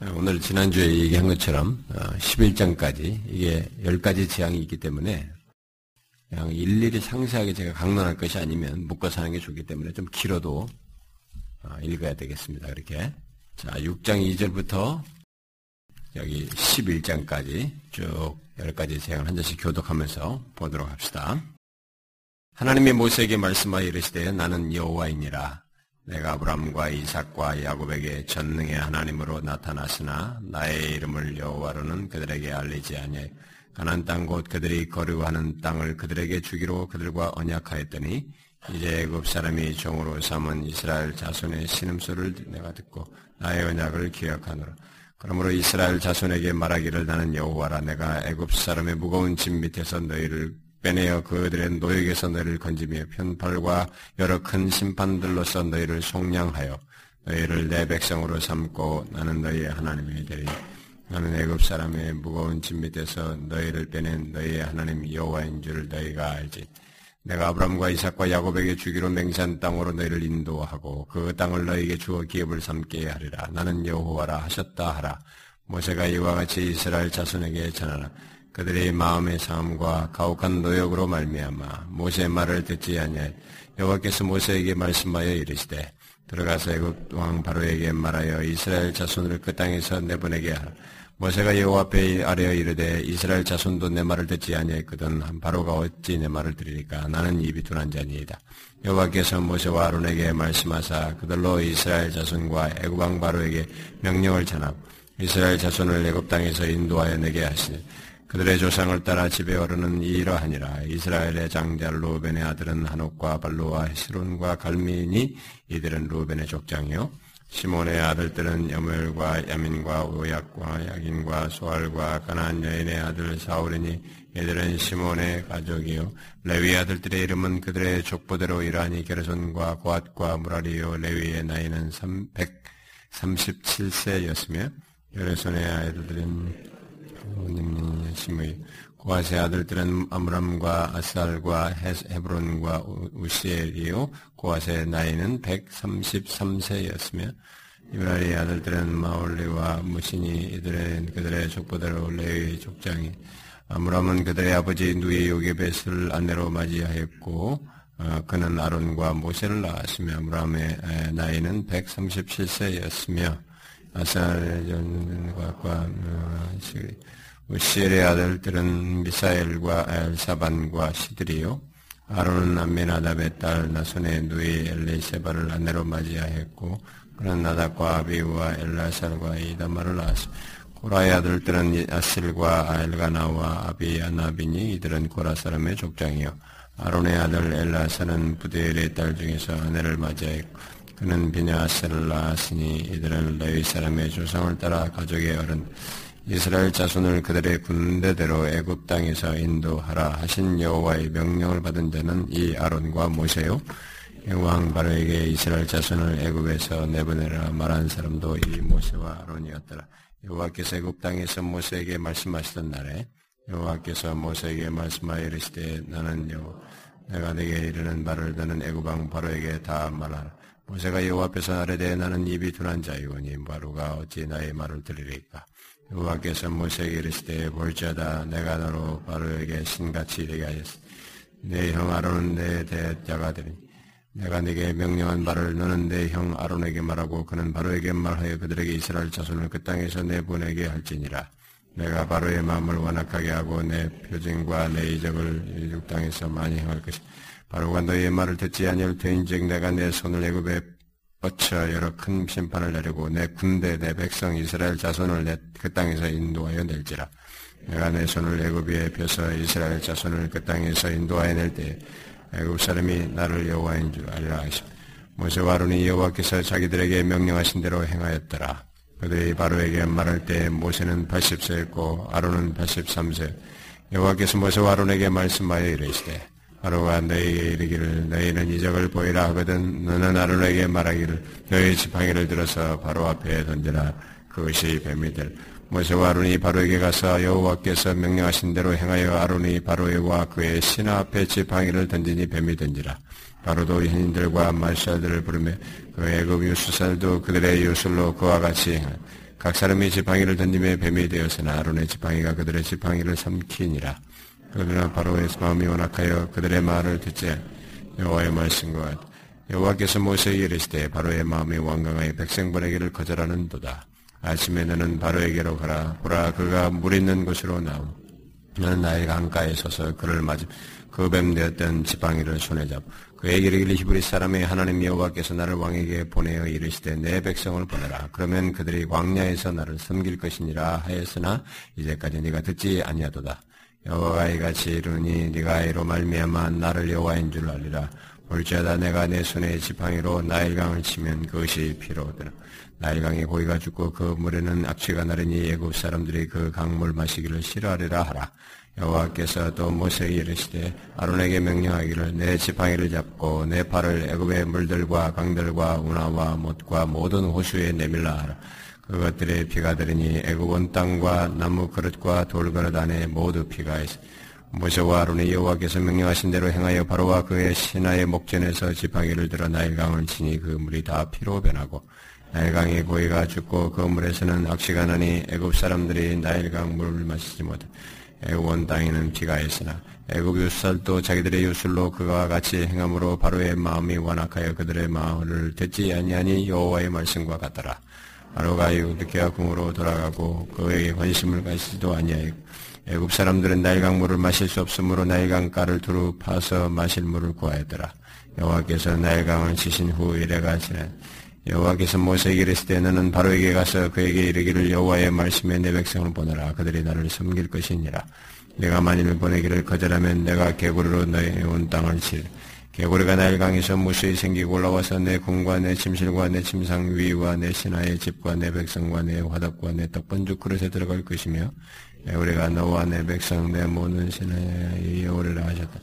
오늘 지난주에 얘기한 것처럼 11장까지 어, 이게 10가지 재앙이 있기 때문에 그냥 일일이 상세하게 제가 강론할 것이 아니면 묶어서 하는 게 좋기 때문에 좀 길어도 어, 읽어야 되겠습니다. 그렇게. 자, 6장 2절부터 여기 11장까지 쭉 10가지 재앙을 한 잔씩 교독하면서 보도록 합시다. 하나님의 모세에게 말씀하여 이르시되 나는 여호와이니라 내가 아브람과 이삭과 야곱에게 전능의 하나님으로 나타났으나 나의 이름을 여호와로는 그들에게 알리지 아니하여 가난 땅 곧 그들이 거류하는 땅을 그들에게 주기로 그들과 언약하였더니 이제 애굽 사람이 종으로 삼은 이스라엘 자손의 신음소를 내가 듣고 나의 언약을 기억하노라. 그러므로 이스라엘 자손에게 말하기를 나는 여호와라 내가 애굽 사람의 무거운 짐 밑에서 너희를 빼내어 그들의 노역에서 너희를 건지며 편팔과 여러 큰 심판들로서 너희를 속량하여 너희를 내 백성으로 삼고 나는 너희의 하나님이 되리. 나는 애굽 사람의 무거운 짐 밑에서 너희를 빼낸 너희의 하나님 여호와인 줄 너희가 알지. 내가 아브람과 이삭과 야곱에게 주기로 맹세한 땅으로 너희를 인도하고 그 땅을 너희에게 주어 기업을 삼게 하리라. 나는 여호와라 하셨다 하라. 모세가 이와 같이 이스라엘 자손에게 전하라. 그들의 마음의 삶과 가혹한 노역으로 말미암아 모세의 말을 듣지 아니하 여호와께서 모세에게 말씀하여 이르시되 들어가서 애굽 왕 바로에게 말하여 이스라엘 자손을 그 땅에서 내보내게 하라. 모세가 여호와 앞에 아뢰어 이르되 이스라엘 자손도 내 말을 듣지 아니했거든 바로가 어찌 내 말을 들으리까 나는 입이 둔한 자니이다. 여호와께서 모세와 아론에게 말씀하사 그들로 이스라엘 자손과 애굽 왕 바로에게 명령을 전하고 이스라엘 자손을 애굽 땅에서 인도하여 내게 하시니 그들의 조상을 따라 집에 오르는 이러하니라. 이스라엘의 장자 루벤의 아들은 한옥과 발로와 헤스론과 갈미니 이들은 루벤의 족장이요. 시몬의 아들들은 여멜과 야민과 오약과 야긴과 소알과 가나안 여인의 아들 사울이니 이들은 시몬의 가족이요. 레위 아들들의 이름은 그들의 족보대로 이러하니 게르손과 고앗과 무라리요. 레위의 나이는 337세였으며 게르손의 아들들은 심의 고아세 아들들은 아므람과 아살과 헤브론과 우시엘이요. 고아세 나이는 133세였으며 이브라리 아들들은 마올리와 무신이 이들의 그들의 족보대로 레위 족장이 아므람은 그들의 아버지 누이 요게벳을 아내로 맞이하였고 어, 그는 아론과 모세를 낳았으며 아므람의 나이는 137세였으며 아살과 어, 우시엘의 아들들은 미사엘과 엘사반과 시드리요. 아론은 암메나답의 딸 나손의 누이 엘리세바를 아내로 맞이하였고 그는 나답과 아비우와 엘라살과 이다마를 낳았습 고라의 아들들은 아실과 아엘가나와 아비아나비니 이들은 고라 사람의 족장이요. 아론의 아들 엘라사는 부데엘의 딸 중에서 아내를 맞이하였고 그는 비냐 아셀을 낳았으니 이들은 레위 사람의 조상을 따라 가족의 어른 이스라엘 자손을 그들의 군대대로 애굽 땅에서 인도하라 하신 여호와의 명령을 받은 자는 이 아론과 모세요. 왕 바로에게 이스라엘 자손을 애굽에서 내보내라 말한 사람도 이 모세와 아론이었더라. 여호와께서 애굽 땅에서 모세에게 말씀하시던 날에 여호와께서 모세에게 말씀하여 이르시되 나는 여 내가 내게 이르는 말을 너는 애굽 왕 바로에게 다 말하라. 모세가 여호와 앞에서 아뢰되 나는 입이 둔한 자이오니 바로가 어찌 나의 말을 들으리까 여호와께서 모세에게 이르시되 볼지어다 내가 너로 바로에게 신같이 되게 하였으니 내형 아론은 내 대자가 되리니 내가 네게 명령한 말을 너는 내 형 아론에게 말하고 그는 바로에게 말하여 그들에게 이스라엘 자손을 그 땅에서 내보내게 할지니라. 내가 바로의 마음을 완악하게 하고 내 표징과 내 이적을 이국 땅에서 많이 행할 것이 바로가 너희의 말을 듣지 아니할 터인즉 내가 내 손을 애굽에 여러 큰 심판을 내리고 내 군대 내 백성 이스라엘 자손을 내 그 땅에서 인도하여 낼지라. 내가 내 손을 애굽에 펴서 이스라엘 자손을 그 땅에서 인도하여 낼 때 애굽 사람이 나를 여호와인 줄 알라 하시며 모세와 아론이 여호와께서 자기들에게 명령하신 대로 행하였더라. 그들이 바로에게 말할 때 모세는 80세였고 아론은 83세. 여호와께서 모세와 아론에게 말씀하여 이르시되 바로가 너희에게 이르기를 너희는 이적을 보이라 하거든 너는 아론에게 말하기를 너희 지팡이를 들어서 바로 앞에 던져라. 그것이 뱀이 될. 모세와 아론이 바로에게 가서 여호와께서 명령하신 대로 행하여 아론이 바로에와 그의 신하 앞에 지팡이를 던지니 뱀이 던지라. 바로도 현인들과 말살들을 부르며 그 애굽 유수살도 그들의 유술로 그와 같이 행하. 각 사람이 지팡이를 던짐에 뱀이 되었으나 아론의 지팡이가 그들의 지팡이를 삼키니라. 그러나 바로의 마음이 완악하여 그들의 말을 듣지 여호와의 말씀과 여호와께서 모세에게 이르시되 바로의 마음이 완강하여 백성분에게를 거절하는도다. 아침에 너는 바로에게로 가라. 보라 그가 물 있는 곳으로 나오. 너는 나의 강가에 서서 그를 맞음. 그뱀 되었던 지팡이를 손에 잡. 그에게 이르기를 히브리 사람의 하나님 여호와께서 나를 왕에게 보내어 이르시되 내 백성을 보내라. 그러면 그들이 광야에서 나를 섬길 것이니라 하였으나 이제까지 네가 듣지 아니하도다. 여호와가 이같이 이르니 네가 이로 말미암아 나를 여호와인 줄 알리라. 볼지어다 내가 내 손에 지팡이로 나일강을 치면 그것이 피로 되라. 나일강의 고기가 죽고 그 물에는 악취가 나르니 예굽 사람들이 그 강물 마시기를 싫어하리라 하라. 여호와께서 또 모세에게 이르시되 아론에게 명령하기를 내 지팡이를 잡고 내 팔을 애굽의 물들과 강들과 운하와 못과 모든 호수에 내밀라 하라. 그것들의 피가 되리니 애굽 온 땅과 나무 그릇과 돌 그릇 안에 모두 피가 있어. 모세와 아론이 여호와께서 명령하신 대로 행하여 바로와 그의 신하의 목전에서 지팡이를 들어 나일강을 치니 그 물이 다 피로 변하고 나일강의 고기가 죽고 그 물에서는 악취가 나니 애굽 사람들이 나일강 물을 마시지 못해 애굽 온 땅에는 피가 있으나 애굽 유술도 자기들의 유술로 그와 같이 행함으로 바로의 마음이 완악하여 그들의 마음을 듣지 아니하니 여호와의 말씀과 같더라. 바로가 유드케아 궁으로 돌아가고 그에게 관심을 가지지도 아니하였고 애굽 사람들은 나일강 물을 마실 수 없으므로 나일강 가를 두루 파서 마실 물을 구하였더라. 여호와께서 나일강을 치신 후 이래가 지난. 여호와께서 모세에게 이르시되 너는 바로에게 가서 그에게 이르기를 여호와의 말씀에 내 백성을 보내라. 그들이 나를 섬길 것이니라. 내가 만일 보내기를 거절하면 내가 개구리로 너의 온 땅을 칠 개구리가 나일 강에서 무수히 생기고 올라와서 내 궁과 내 침실과 내 침상 위와 내 신하의 집과 내 백성과 내 화답과 내 떡번죽 그릇에 들어갈 것이며 우리가 너와 내 백성 내 모든 신하의 여호를 하셨다.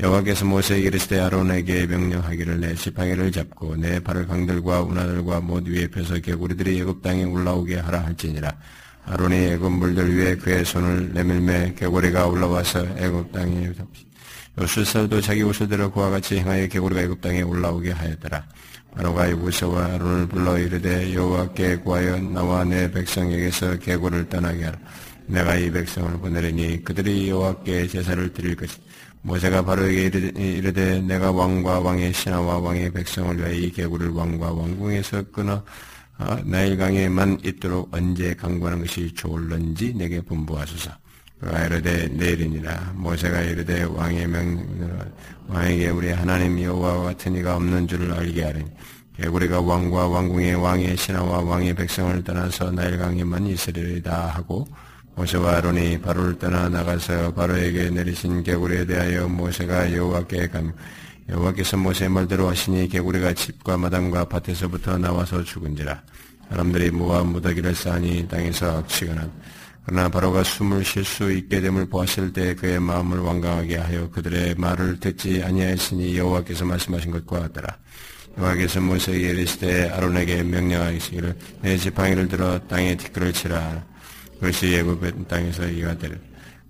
여호와께서 모세에게 이르시되 아론에게 명령하기를 내 지팡이를 잡고 내 발을 강들과 운하들과 못 위에 펴서 개구리들이 애굽 땅에 올라오게 하라 할지니라. 아론이 애굽 물들 위에 그의 손을 내밀매 개구리가 올라와서 애굽 땅에 잡시. 요술사도 자기 우수대로 그와 같이 행하여 개구리가 애굽 땅에 올라오게 하였더라. 바로가 이구서와 아론을 불러 이르되 여호와께 구하여 나와 내 백성에게서 개구를 떠나게 하라. 내가 이 백성을 보내리니 그들이 여호와께 제사를 드릴 것이 모세가 바로에게 이르되 내가 왕과 왕의 신하와 왕의 백성을 위하여 이 개구를 왕과 왕궁에서 끊어 아, 나일강에만 있도록 언제 강구하는 것이 좋을런지 내게 분부하소서. 그가 이르되 내일이니라. 모세가 이르되 왕의 명 왕에게 우리 하나님 여호와와 같은 이가 없는 줄을 알게 하리니 개구리가 왕과 왕궁의 왕의 신하와 왕의 백성을 떠나서 나일강에만 있으리다 하고 모세와 아론이 바로를 떠나 나가서 바로에게 내리신 개구리에 대하여 모세가 여호와께 감 여호와께서 모세의 말대로 하시니 개구리가 집과 마당과 밭에서부터 나와서 죽은지라. 사람들이 모아 무더기를 쌓니 땅에서 악취가 난 그러나 바로가 숨을 쉴 수 있게 됨을 보았을 때 그의 마음을 완강하게 하여 그들의 말을 듣지 아니하였으니 여호와께서 말씀하신 것과 같더라. 여호와께서 모세에게 이르시되 아론에게 명령하시기를 내 지팡이를 들어 땅에 티끌을 치라. 그것이 예굽의 땅에서 이가 되를.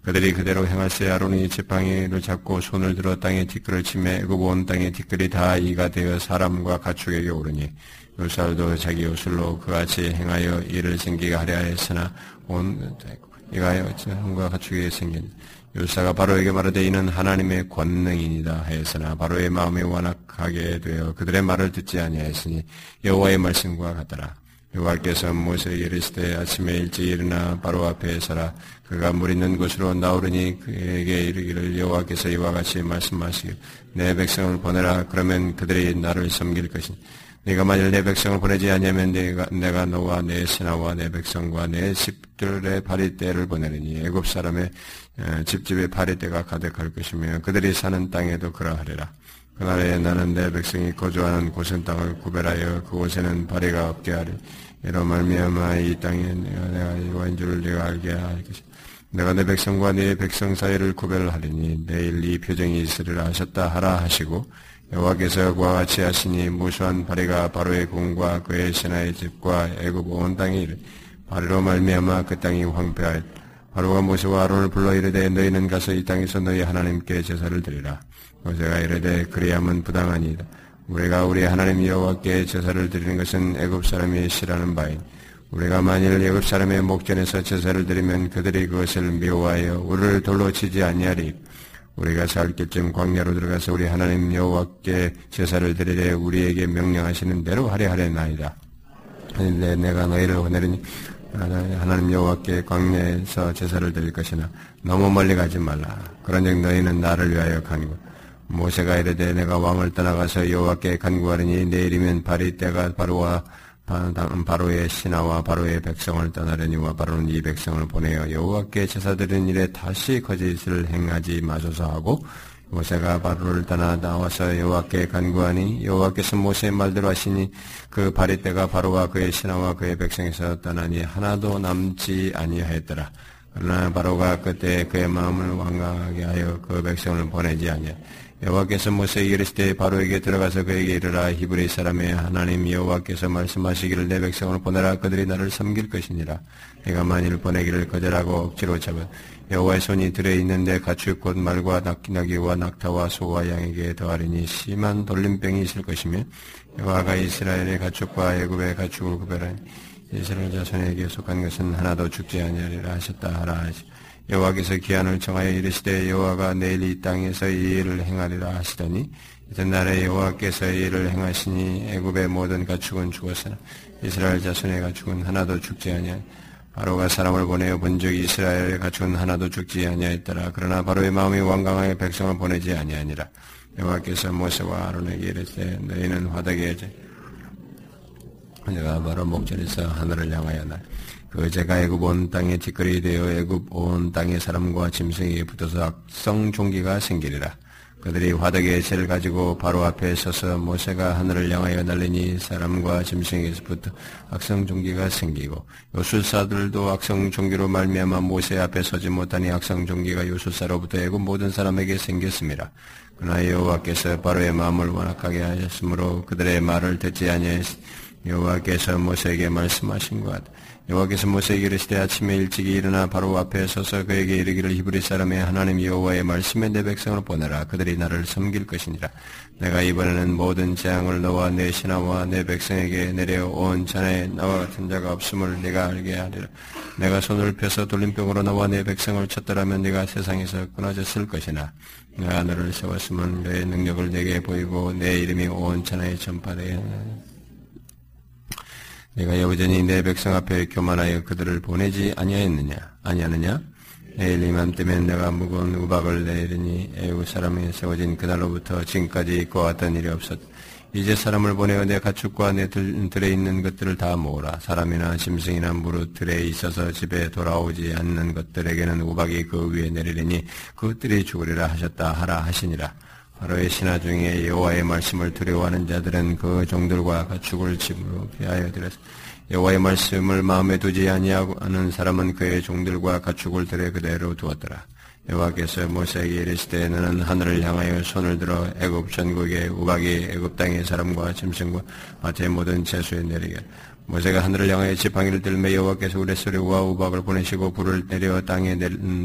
그들이 그대로 행할세 아론이 지팡이를 잡고 손을 들어 땅에 티끌을 치매 애굽 온 땅의 티끌이 다 이가 되어 사람과 가축에게 오르니 요살도 자기 요술로 그같이 행하여 이를 생기게 하려 했으나 온 이가 사람과 가축에게 생긴 요사가 바로에게 말하되 이는 하나님의 권능이니다 하였으나 바로의 마음이 완악하게 되어 그들의 말을 듣지 아니하였으니 여호와의 말씀과 같더라. 여호와께서 모세에게 이르시되 아침에 일찍 일어나 바로 앞에 서라. 그가 물 있는 곳으로 나오르니 그에게 이르기를 여호와께서 이와 같이 말씀하시길. 내 백성을 보내라. 그러면 그들이 나를 섬길 것이니. 네가 만일 내 백성을 보내지 아니하면 내가, 내가 너와 내 신하와 내 백성과 내 집들의 파리떼를 보내리니 애굽 사람의 어, 집집의 파리떼가 가득할 것이며 그들이 사는 땅에도 그러하리라 그날에 나는 내 백성이 거주하는 곳은 땅을 구별하여 그곳에는 바리가 없게 하리. 이로 말미암아 이 땅에 내가 내가 여호와인 줄을 내가 알게 할 것이. 내가 내 백성과 네 백성 사이를 구별하리니 내일 이 표정이 있으리라 하셨다 하라 하시고 여호와께서 그와 같이 하시니 무수한 바리가 바로의 궁과 그의 신하의 집과 애굽 온 땅에 이르 바리로 말미암아 그 땅이 황폐하였 바로가 모세와 아론을 불러 이르되 너희는 가서 이 땅에서 너희 하나님께 제사를 드리라 모세가 이르되 그리함은 부당하니이다. 우리가 우리 하나님 여호와께 제사를 드리는 것은 애굽 사람이 싫어하는 바인. 우리가 만일 애굽 사람의 목전에서 제사를 드리면 그들이 그것을 미워하여 우리를 돌로 치지 아니하리. 우리가 살 길쯤 광야로 들어가서 우리 하나님 여호와께 제사를 드리되 우리에게 명령하시는 대로 하려 하려나이다. 내 내가 너희를 보내리니 하나님 여호와께 광야에서 제사를 드릴 것이나 너무 멀리 가지 말라. 그런즉 너희는 나를 위하여 간구. 모세가 이르되 내가 왕을 떠나가서 여호와께 간구하리니 내일이면 발이 때가 바로와 바로의 신하와 바로의 백성을 떠나려니와 바로는 이 백성을 보내어 여호와께 제사드리는 일에 다시 거짓을 행하지 마소서 하고 모세가 바로를 떠나 나와서 여호와께 간구하니 여호와께서 모세의 말대로 하시니 그 바리떼가 바로와 그의 신하와 그의 백성에서 떠나니 하나도 남지 아니하였더라. 그러나 바로가 그때 그의 마음을 완강하게 하여 그 백성을 보내지 아니하 여호와께서 모세에게 이르시되 바로에게 들어가서 그에게 이르라. 히브리 사람의 하나님 여호와께서 말씀하시기를 내 백성을 보내라. 그들이 나를 섬길 것이니라. 내가 만일 보내기를 거절하고 억지로 잡은 여호와의 손이 들에 있는데 가축 곧 말과 낙기나기와 낙타와 소와 양에게 더하리니 심한 돌림병이 있을 것이며 여호와가 이스라엘의 가축과 애굽의 가축을 구별하니 이스라엘 자손에게 속한 것은 하나도 죽지 아니하리라 하셨다 하라 하시 여호와께서 기한을 정하여 이르시되 여호와가 내일 이 땅에서 이 일을 행하리라 하시더니 이튿날에 여호와께서 이 일을 행하시니 애굽의 모든 가축은 죽었으나 이스라엘 자손의 가축은 하나도 죽지 아니하 바로가 사람을 보내어 본 적이 이스라엘의 가축은 하나도 죽지 아니하였더라. 그러나 바로의 마음이 완강하게 백성을 보내지 아니하니라. 여호와께서 모세와 아론에게 이르시되 너희는 화덕에 내가 바로 목전에서 하늘을 향하여 날 그 제가 애굽 온 땅에 뒷거리 되어 애굽 온 땅의 사람과 짐승에게 붙어서 악성 종기가 생기리라. 그들이 화덕의 채를 가지고 바로 앞에 서서 모세가 하늘을 향하여 날리니 사람과 짐승에게서부터 악성 종기가 생기고 요술사들도 악성 종기로 말미암아 모세 앞에 서지 못하니 악성 종기가 요술사로부터 애굽 모든 사람에게 생겼습니다. 그러나 여호와께서 바로의 마음을 완악하게 하셨으므로 그들의 말을 듣지 아니하였으니 여호와께서 모세에게 말씀하신 것 같아. 여호와께서 모세에게 이르시되 아침에 일찍이 일어나 바로 앞에 서서 그에게 이르기를 히브리 사람의 하나님 여호와의 말씀에 내 백성을 보내라. 그들이 나를 섬길 것이니라. 내가 이번에는 모든 재앙을 너와 내 신하와 내 백성에게 내려온 전에 나와 같은 자가 없음을 네가 알게 하리라. 내가 손을 펴서 돌림병으로 나와 내 백성을 쳤더라면 네가 세상에서 끊어졌을 것이나 내가 너를 세웠으면 너의 능력을 내게 보이고 내 이름이 온 천하에 전파되게 내가 여전히 내 백성 앞에 교만하여 그들을 보내지 아니하였느냐? 아니하느냐? 내일 이맘 때면 내가 무거운 우박을 내리니 애우 사람이 세워진 그날로부터 지금까지 있고 왔던 일이 없었 이제 사람을 보내어 내 가축과 내 들에 있는 것들을 다 모으라. 사람이나 짐승이나 무릇 들에 있어서 집에 돌아오지 않는 것들에게는 우박이 그 위에 내리리니 그것들이 죽으리라 하셨다 하라 하시니라 바로의 신하 중에 여호와의 말씀을 두려워하는 자들은 그 종들과 가축을 집으로 피하여 들었 여호와의 말씀을 마음에 두지 아니하는 사람은 그의 종들과 가축을 들에 그대로 두었더라. 여호와께서 모세에게 이르시되 너는 하늘을 향하여 손을 들어 애굽 전국의 우박이 애굽 땅의 사람과 짐승과 밭의 모든 채소에 내리게 모세가 하늘을 향하여 지팡이를 들며 여호와께서 우레소리와 우박을 보내시고 불을 내려 땅에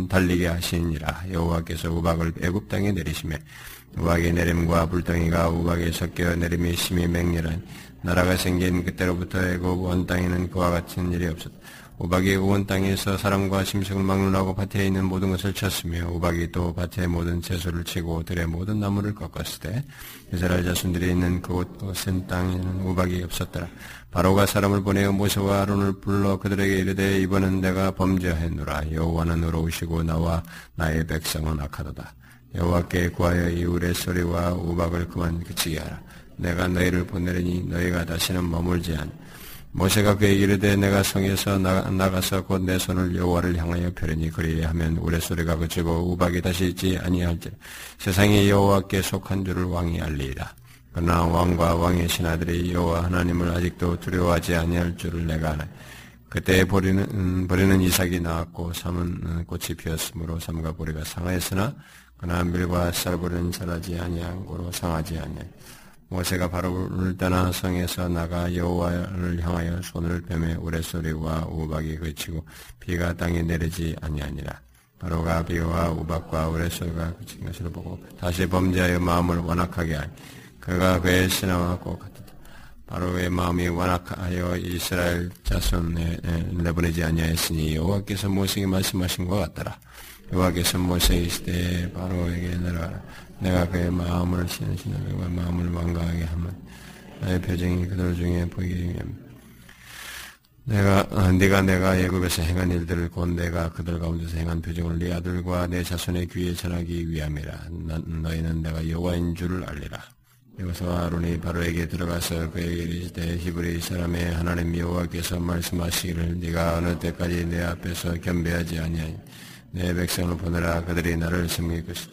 달리게 하시니라 여호와께서 우박을 애굽 땅에 내리시며 우박의 내림과 불덩이가 우박에 섞여 내림이 심히 맹렬한 나라가 생긴 그때로부터 애굽 원 땅에는 그와 같은 일이 없었다. 우박이 온 땅에서 사람과 심승을 막론하고 밭에 있는 모든 것을 쳤으며 우박이 또 밭의 모든 채소를 치고 들의 모든 나무를 꺾었을 때 이스라엘 자손들이 있는 그곳 땅에는 우박이 없었더라. 바로가 사람을 보내어 모세와 아론을 불러 그들에게 이르되 이번은 내가 범죄하였노라. 여호와는 의로우시고 나와 나의 백성은 악하도다. 여호와께 구하여 이울의 소리와 우박을 그만 그치게 하라. 내가 너희를 보내리니 너희가 다시는 머물지 않. 모세가 그에게 이르되 내가 성에서 나가, 서 곧 내 손을 여호와를 향하여 펴리니 그리하면 우레 소리가 그치고 우박이 다시 있지 아니할지 세상에 여호와께 속한 줄을 왕이 알리이다. 그러나 왕과 왕의 신하들이 여호와 하나님을 아직도 두려워하지 아니할 줄을 내가 아나. 그때 보리는 음, 보리는 이삭이 나왔고 삼은 음, 꽃이 피었으므로 삼과 보리가 상하였으나 그러나 밀과 쌀보리는 자라지 아니한 고로 상하지 아니하. 모세가 바로를 떠나 성에서 나가 여호와를 향하여 손을 펴매 우레소리와 우박이 그치고 비가 땅에 내리지 아니하니라. 바로가 비와 우박과 우레소리가 그친 것을 보고 다시 범죄하여 마음을 완악하게 하니 그가 그의 신하와 꼭 같았다. 바로의 마음이 완악하여 이스라엘 자손에 내보내지 아니하였으니 여호와께서 모세에게 말씀하신 것 같더라. 여호와께서 모세에게 시대 바로에게 내가 내가 그의 마음을 신으시는 그의 마음을 완강하게 하면 나의 표정이 그들 중에 보이게 위함. 내가 어, 네가 내가 애굽에서 행한 일들을 곧 내가 그들 가운데서 행한 표정을 네 아들과 내 자손의 귀에 전하기 위함이라. 너희는 내가 여호와인 줄을 알리라. 여기서 아론이 바로에게 들어가서 그에게 이르시되 히브리 사람의 하나님 여호와께서 말씀하시기를 네가 어느 때까지 내 앞에서 겸비하지 아니하니 내 백성을 보내라 그들이 나를 섬길 것이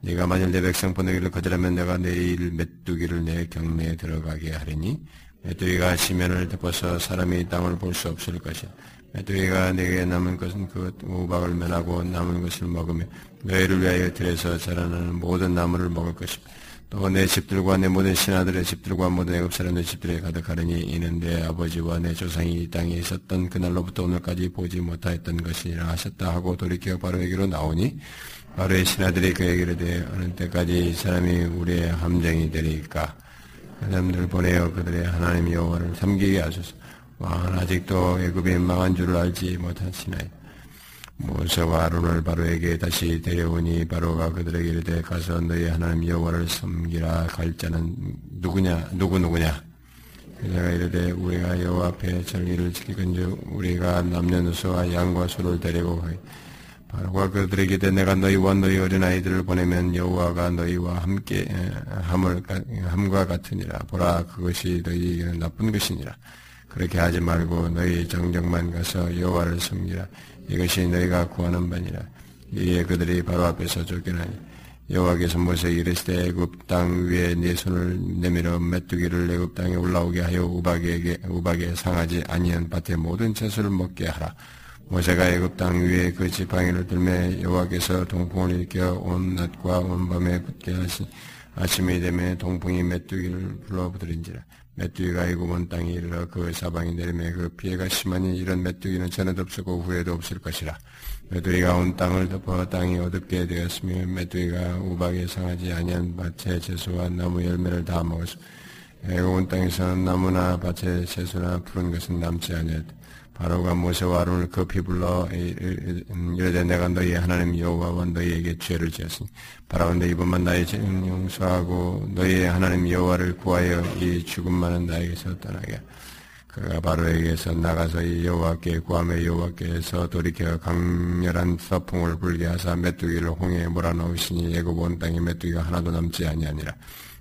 네가 만일 내 백성 보내기를 거절하면 내가 내일 메뚜기를 내 경내에 들어가게 하리니 메뚜기가 지면을 덮어서 사람이 땅을 볼 수 없을 것이야. 메뚜기가 내게 남은 것은 그 우박을 면하고 남은 것을 먹으며 너희를 위하여 들에서 자라나는 모든 나무를 먹을 것입니다. 또 내 집들과 내 모든 신하들의 집들과 모든 애굽 사람의 집들에 가득하리니 이는 내 아버지와 내 조상이 이 땅에 있었던 그날로부터 오늘까지 보지 못하였던 것이라 하셨다 하고 돌이켜 바로에게로 나오니 바로의 신하들이 그에게 이르되 어느 때까지 이 사람이 우리의 함정이 되리까? 그 사람들을 보내어 그들의 하나님 여호와를 섬기게 하소서. 왕은 아직도 애굽이 망한 줄을 알지 못하시나이 모세와 아론을 바로에게 다시 데려오니 바로가 그들에게 이르되 가서 너희 하나님 여호와를 섬기라 갈 자는 누구냐? 누구 누구냐? 그자가 이르되 우리가 여호와 앞에 절기를 지키건즉 우리가 남녀노소와 양과 소를 데리고 가이. 바로가 그들에게 이르되 내가 너희와 너희 어린아이들을 보내면 여호와가 너희와 함께 함을 함과 같으니라. 보라 그것이 너희에게는 나쁜 것이니라. 그렇게 하지 말고 너희 정정만 가서 여호와를 섬기라 이것이 너희가 구하는 바니라. 이에 그들이 바로 앞에서 쫓겨나니 여호와께서 모세에게 이르시되 애굽 땅 위에 네 손을 내밀어 메뚜기를 애굽 땅에 올라오게 하여 우박에게 우박에 상하지 아니한 밭의 모든 채소를 먹게 하라. 모세가 애굽 땅 위에 그 지팡이를 들매 여호와께서 동풍을 일으켜 온 낮과 온 밤에 붙게 하시 아침이 되매 동풍이 메뚜기를 불러부드린지라 메뚜기가 애굽 온 땅에 이르러 그 사방이 내리매 그 피해가 심하니 이런 메뚜기는 전에도 없었고 후에도 없을 것이라. 메뚜기가 온 땅을 덮어 땅이 어둡게 되었으며 메뚜기가 우박에 상하지 아니한 밭의 채소와 나무 열매를 다 먹었으며 애굽 온 땅에서는 나무나 밭의 채소나 푸른 것은 남지 아니었다. 바로가 모세와 아론을 급히 불러 이르되 내가 너희 하나님 여호와와 너희에게 죄를 지었으니 바라온데 이번만 나의 죄는 용서하고 너희의 하나님 여호와를 구하여 이 죽음 많은 나에게서 떠나게 그가 바로에게서 나가서 이 여호와께 구하며 여호와께서 돌이켜 강렬한 서풍을 불게 하사 메뚜기를 홍해에 몰아넣으시니 예고 온 땅에 메뚜기가 하나도 남지 아니하니라.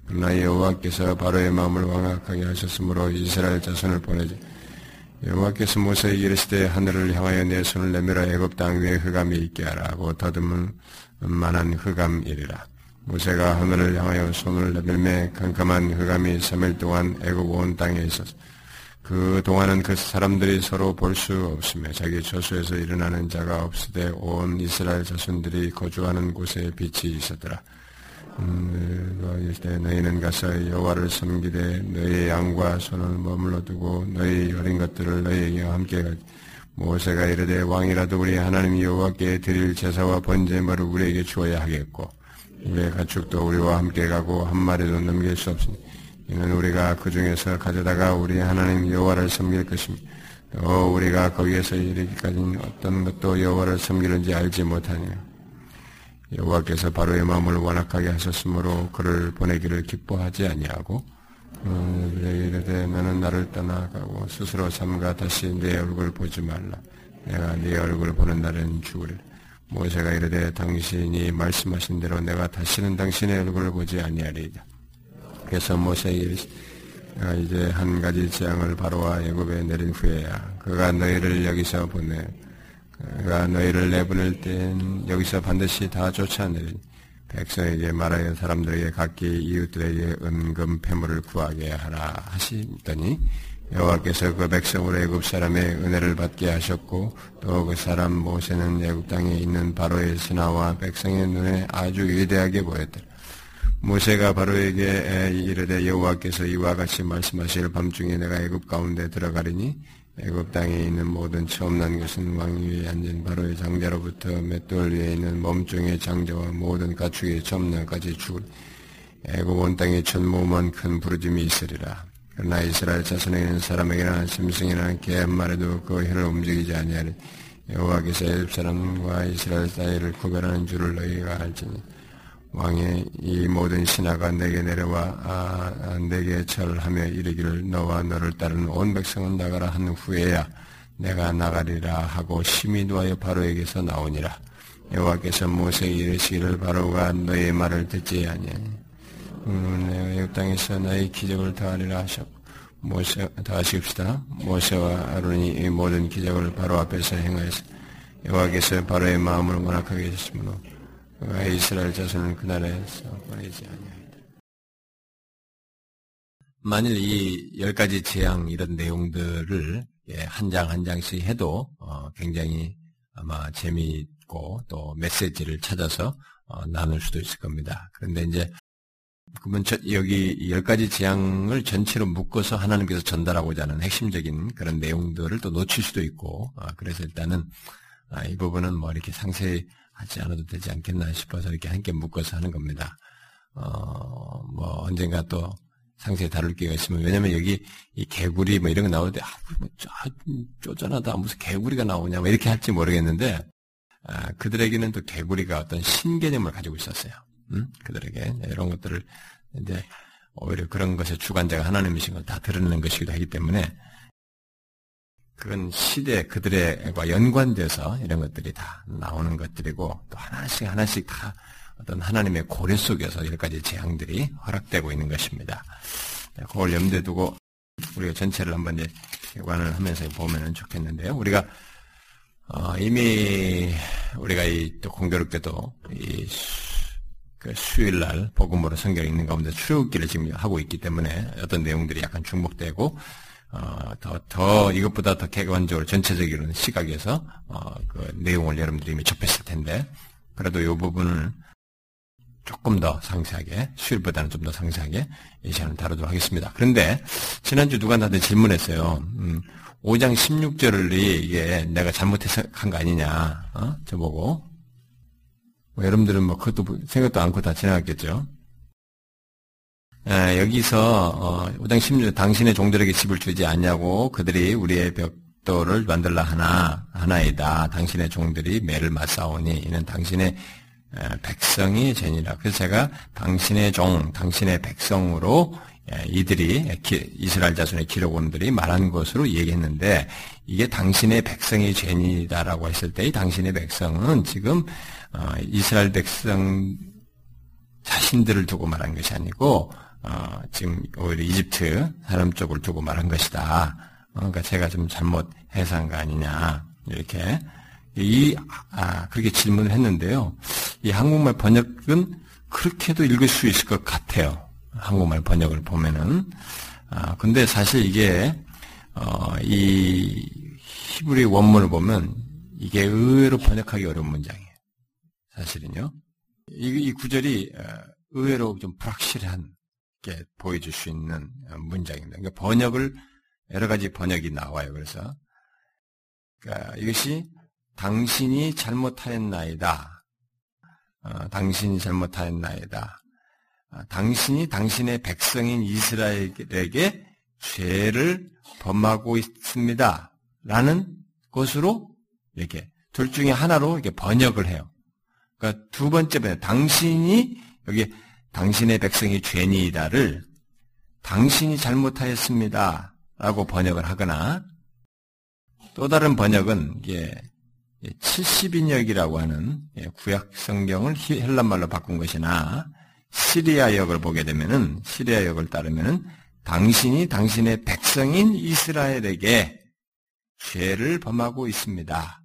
그러나 여호와께서 바로의 마음을 왕악하게 하셨으므로 이스라엘 자손을 보내지 여호와께서 모세에게 이르시되 하늘을 향하여 내 손을 내밀어 애굽 땅 위에 흑암이 있게 하라고 더듬은 만한 흑암이리라. 모세가 하늘을 향하여 손을 내밀매 캄캄한 흑암이 3일 동안 애굽 온 땅에 있었어. 그 동안은 그 사람들이 서로 볼 수 없으며 자기 저수에서 일어나는 자가 없으되 온 이스라엘 자손들이 거주하는 곳에 빛이 있었더라. 음, 이때 너희는 가서 여호와를 섬기되 너희의 양과 손을 머물러 두고 너희 어린 것들을 너희에게 함께 가지. 모세가 이르되 왕이라도 우리 하나님 여호와께 드릴 제사와 번제물을 우리에게 주어야 하겠고 우리의 가축도 우리와 함께 가고 한 마리도 넘길 수 없으니 이는 우리가 그 중에서 가져다가 우리 하나님 여호와를 섬길 것입니다. 또 우리가 거기에서 이르기까지는 어떤 것도 여호와를 섬기는지 알지 못하냐. 여호와께서 바로의 마음을 완악하게 하셨으므로 그를 보내기를 기뻐하지 아니하고 어, 이르되 너는 나를 떠나가고 스스로 삼가 다시 내 얼굴 보지 말라. 내가 네 얼굴 보는 날은 죽으리라 모세가 이르되 당신이 말씀하신 대로 내가 다시는 당신의 얼굴을 보지 아니하리이다. 그래서 이르시 내가 이제 한 가지 재앙을 바로와 애굽에 내린 후에야 그가 너희를 여기서 보내 그가 너희를 내보낼 땐 여기서 반드시 다 쫓아내리 백성에게 말하여 사람들에게 각기 이웃들에게 은금 패물을 구하게 하라 하시더니 여호와께서 그 백성으로 애굽 사람의 은혜를 받게 하셨고 또 그 사람 모세는 애굽 땅에 있는 바로의 신하와 백성의 눈에 아주 위대하게 보였더라. 모세가 바로에게 이르되 여호와께서 이와 같이 말씀하실 밤중에 내가 애굽 가운데 들어가리니 애굽 땅에 있는 모든 처음 난 것은 왕 위에 앉은 바로의 장자로부터 맷돌 위에 있는 몸종의 장자와 모든 가축의 난까지 죽을 애굽 온 땅에 천모만 큰 부르짐이 있으리라. 그러나 이스라엘 자손에 있는 사람에게나 짐승이나 개 한 마리도 그 혀를 움직이지 아니하리. 여호와께서 애굽 사람과 이스라엘 사이를 구별하는 줄을 너희가 알지니 왕의 이 모든 신하가 내게 내려와 아, 아, 내게 절하며 이르기를 너와 너를 따르는 온 백성은 나가라 한 후에야 내가 나가리라 하고 심히 노하여 바로에게서 나오니라. 여호와께서 모세에 이르시기를 바로가 너의 말을 듣지 아니하니. 음, 내가 애굽 땅에서 나의 기적을 다하리라 하셨고 모세 다 하십시다. 모세와 아론이 이 모든 기적을 바로 앞에서 행하였어 여호와께서 바로의 마음을 원악하게 하셨으므로 그가 이스라엘 자손을 그날에서 보내지 아니하리다. 만일 이 열 가지 재앙 이런 내용들을 예, 한장 한 장씩 해도 어, 굉장히 아마 재미있고 또 메시지를 찾아서 어, 나눌 수도 있을 겁니다. 그런데 이제 그러면 저, 여기 열 가지 재앙을 전체로 묶어서 하나님께서 전달하고자 하는 핵심적인 그런 내용들을 또 놓칠 수도 있고 어, 그래서 일단은 아, 이 부분은 뭐 이렇게 상세히 하지 않아도 되지 않겠나 싶어서 이렇게 함께 묶어서 하는 겁니다. 어, 뭐 언젠가 또 상세히 다룰 기회가 있으면 왜냐면 여기 이 개구리 뭐 이런 거 나올 때 아, 뭐 쪼잔하다 무슨 개구리가 나오냐 뭐 이렇게 할지 모르겠는데 아, 그들에게는 또 개구리가 어떤 신개념을 가지고 있었어요. 음? 그들에게 이런 것들을 이제 오히려 그런 것의 주관자가 하나님이신 걸 다 드러내는 것이기도 하기 때문에 그건 시대 그들과 연관돼서 이런 것들이 다 나오는 것들이고 또 하나씩 하나씩 다 어떤 하나님의 고려 속에서 여러 가지 재앙들이 허락되고 있는 것입니다. 그걸 염두에 두고 우리가 전체를 한번 이제 개관을 하면서 보면 좋겠는데요. 우리가 어, 이미 우리가 이 또 공교롭 게도 이 그 수요일 날 복음으로 성경 읽는 가운데 출애굽기를 지금 하고 있기 때문에 어떤 내용들이 약간 중복되고 어, 더, 더, 이것보다 더 객관적으로 전체적인 시각에서, 어, 그 내용을 여러분들이 이미 접했을 텐데, 그래도 이 부분을 조금 더 상세하게, 수일보다는 좀 더 상세하게 이 시간을 다루도록 하겠습니다. 그런데, 지난주 누가 나한테 질문했어요. 음, 5장 16절을 이게 내가 잘못해서 한 거 아니냐, 어? 저보고. 뭐 여러분들은 뭐 그것도 생각도 않고 다 지나갔겠죠. 에, 여기서 어, 5장 16절 당신의 종들에게 집을 주지 않냐고 그들이 우리의 벽돌을 만들라 하나 하나이다. 당신의 종들이 매를 맞사오니 이는 당신의 에, 백성이 죄니라. 그래서 제가 당신의 종, 당신의 백성으로 에, 이들이 이스라엘 자손의 기록원들이 말한 것으로 얘기했는데 이게 당신의 백성이 죄니다라고 했을 때 이 당신의 백성은 지금 어, 이스라엘 백성 자신들을 두고 말한 것이 아니고 어, 지금 오히려 이집트 사람 쪽을 두고 말한 것이다. 어, 그러니까 제가 좀 잘못 해석한 거 아니냐 이렇게 이 아, 그렇게 질문을 했는데요. 이 한국말 번역은 그렇게도 읽을 수 있을 것 같아요. 한국말 번역을 보면은 아, 근데 사실 이게 어, 이 히브리 원문을 보면 이게 의외로 번역하기 어려운 문장이에요. 사실은요. 이, 이 구절이 어, 의외로 좀 불확실한 게 보여줄 수 있는 문장입니다. 그러니까 번역을 여러 가지 번역이 나와요. 그래서 그러니까 이것이 당신이 잘못하였나이다. 어, 당신이 잘못하였나이다. 어, 당신이 당신의 백성인 이스라엘에게 죄를 범하고 있습니다. 라는 것으로 이렇게 둘 중에 하나로 이렇게 번역을 해요. 그러니까 두 번째 번역, 당신이 여기 당신의 백성이 죄니이다를 당신이 잘못하였습니다. 라고 번역을 하거나 또 다른 번역은 이게 70인역이라고 하는 예, 구약 성경을 헬란말로 바꾼 것이나 시리아역을 보게 되면은 시리아역을 따르면은 당신이 당신의 백성인 이스라엘에게 죄를 범하고 있습니다.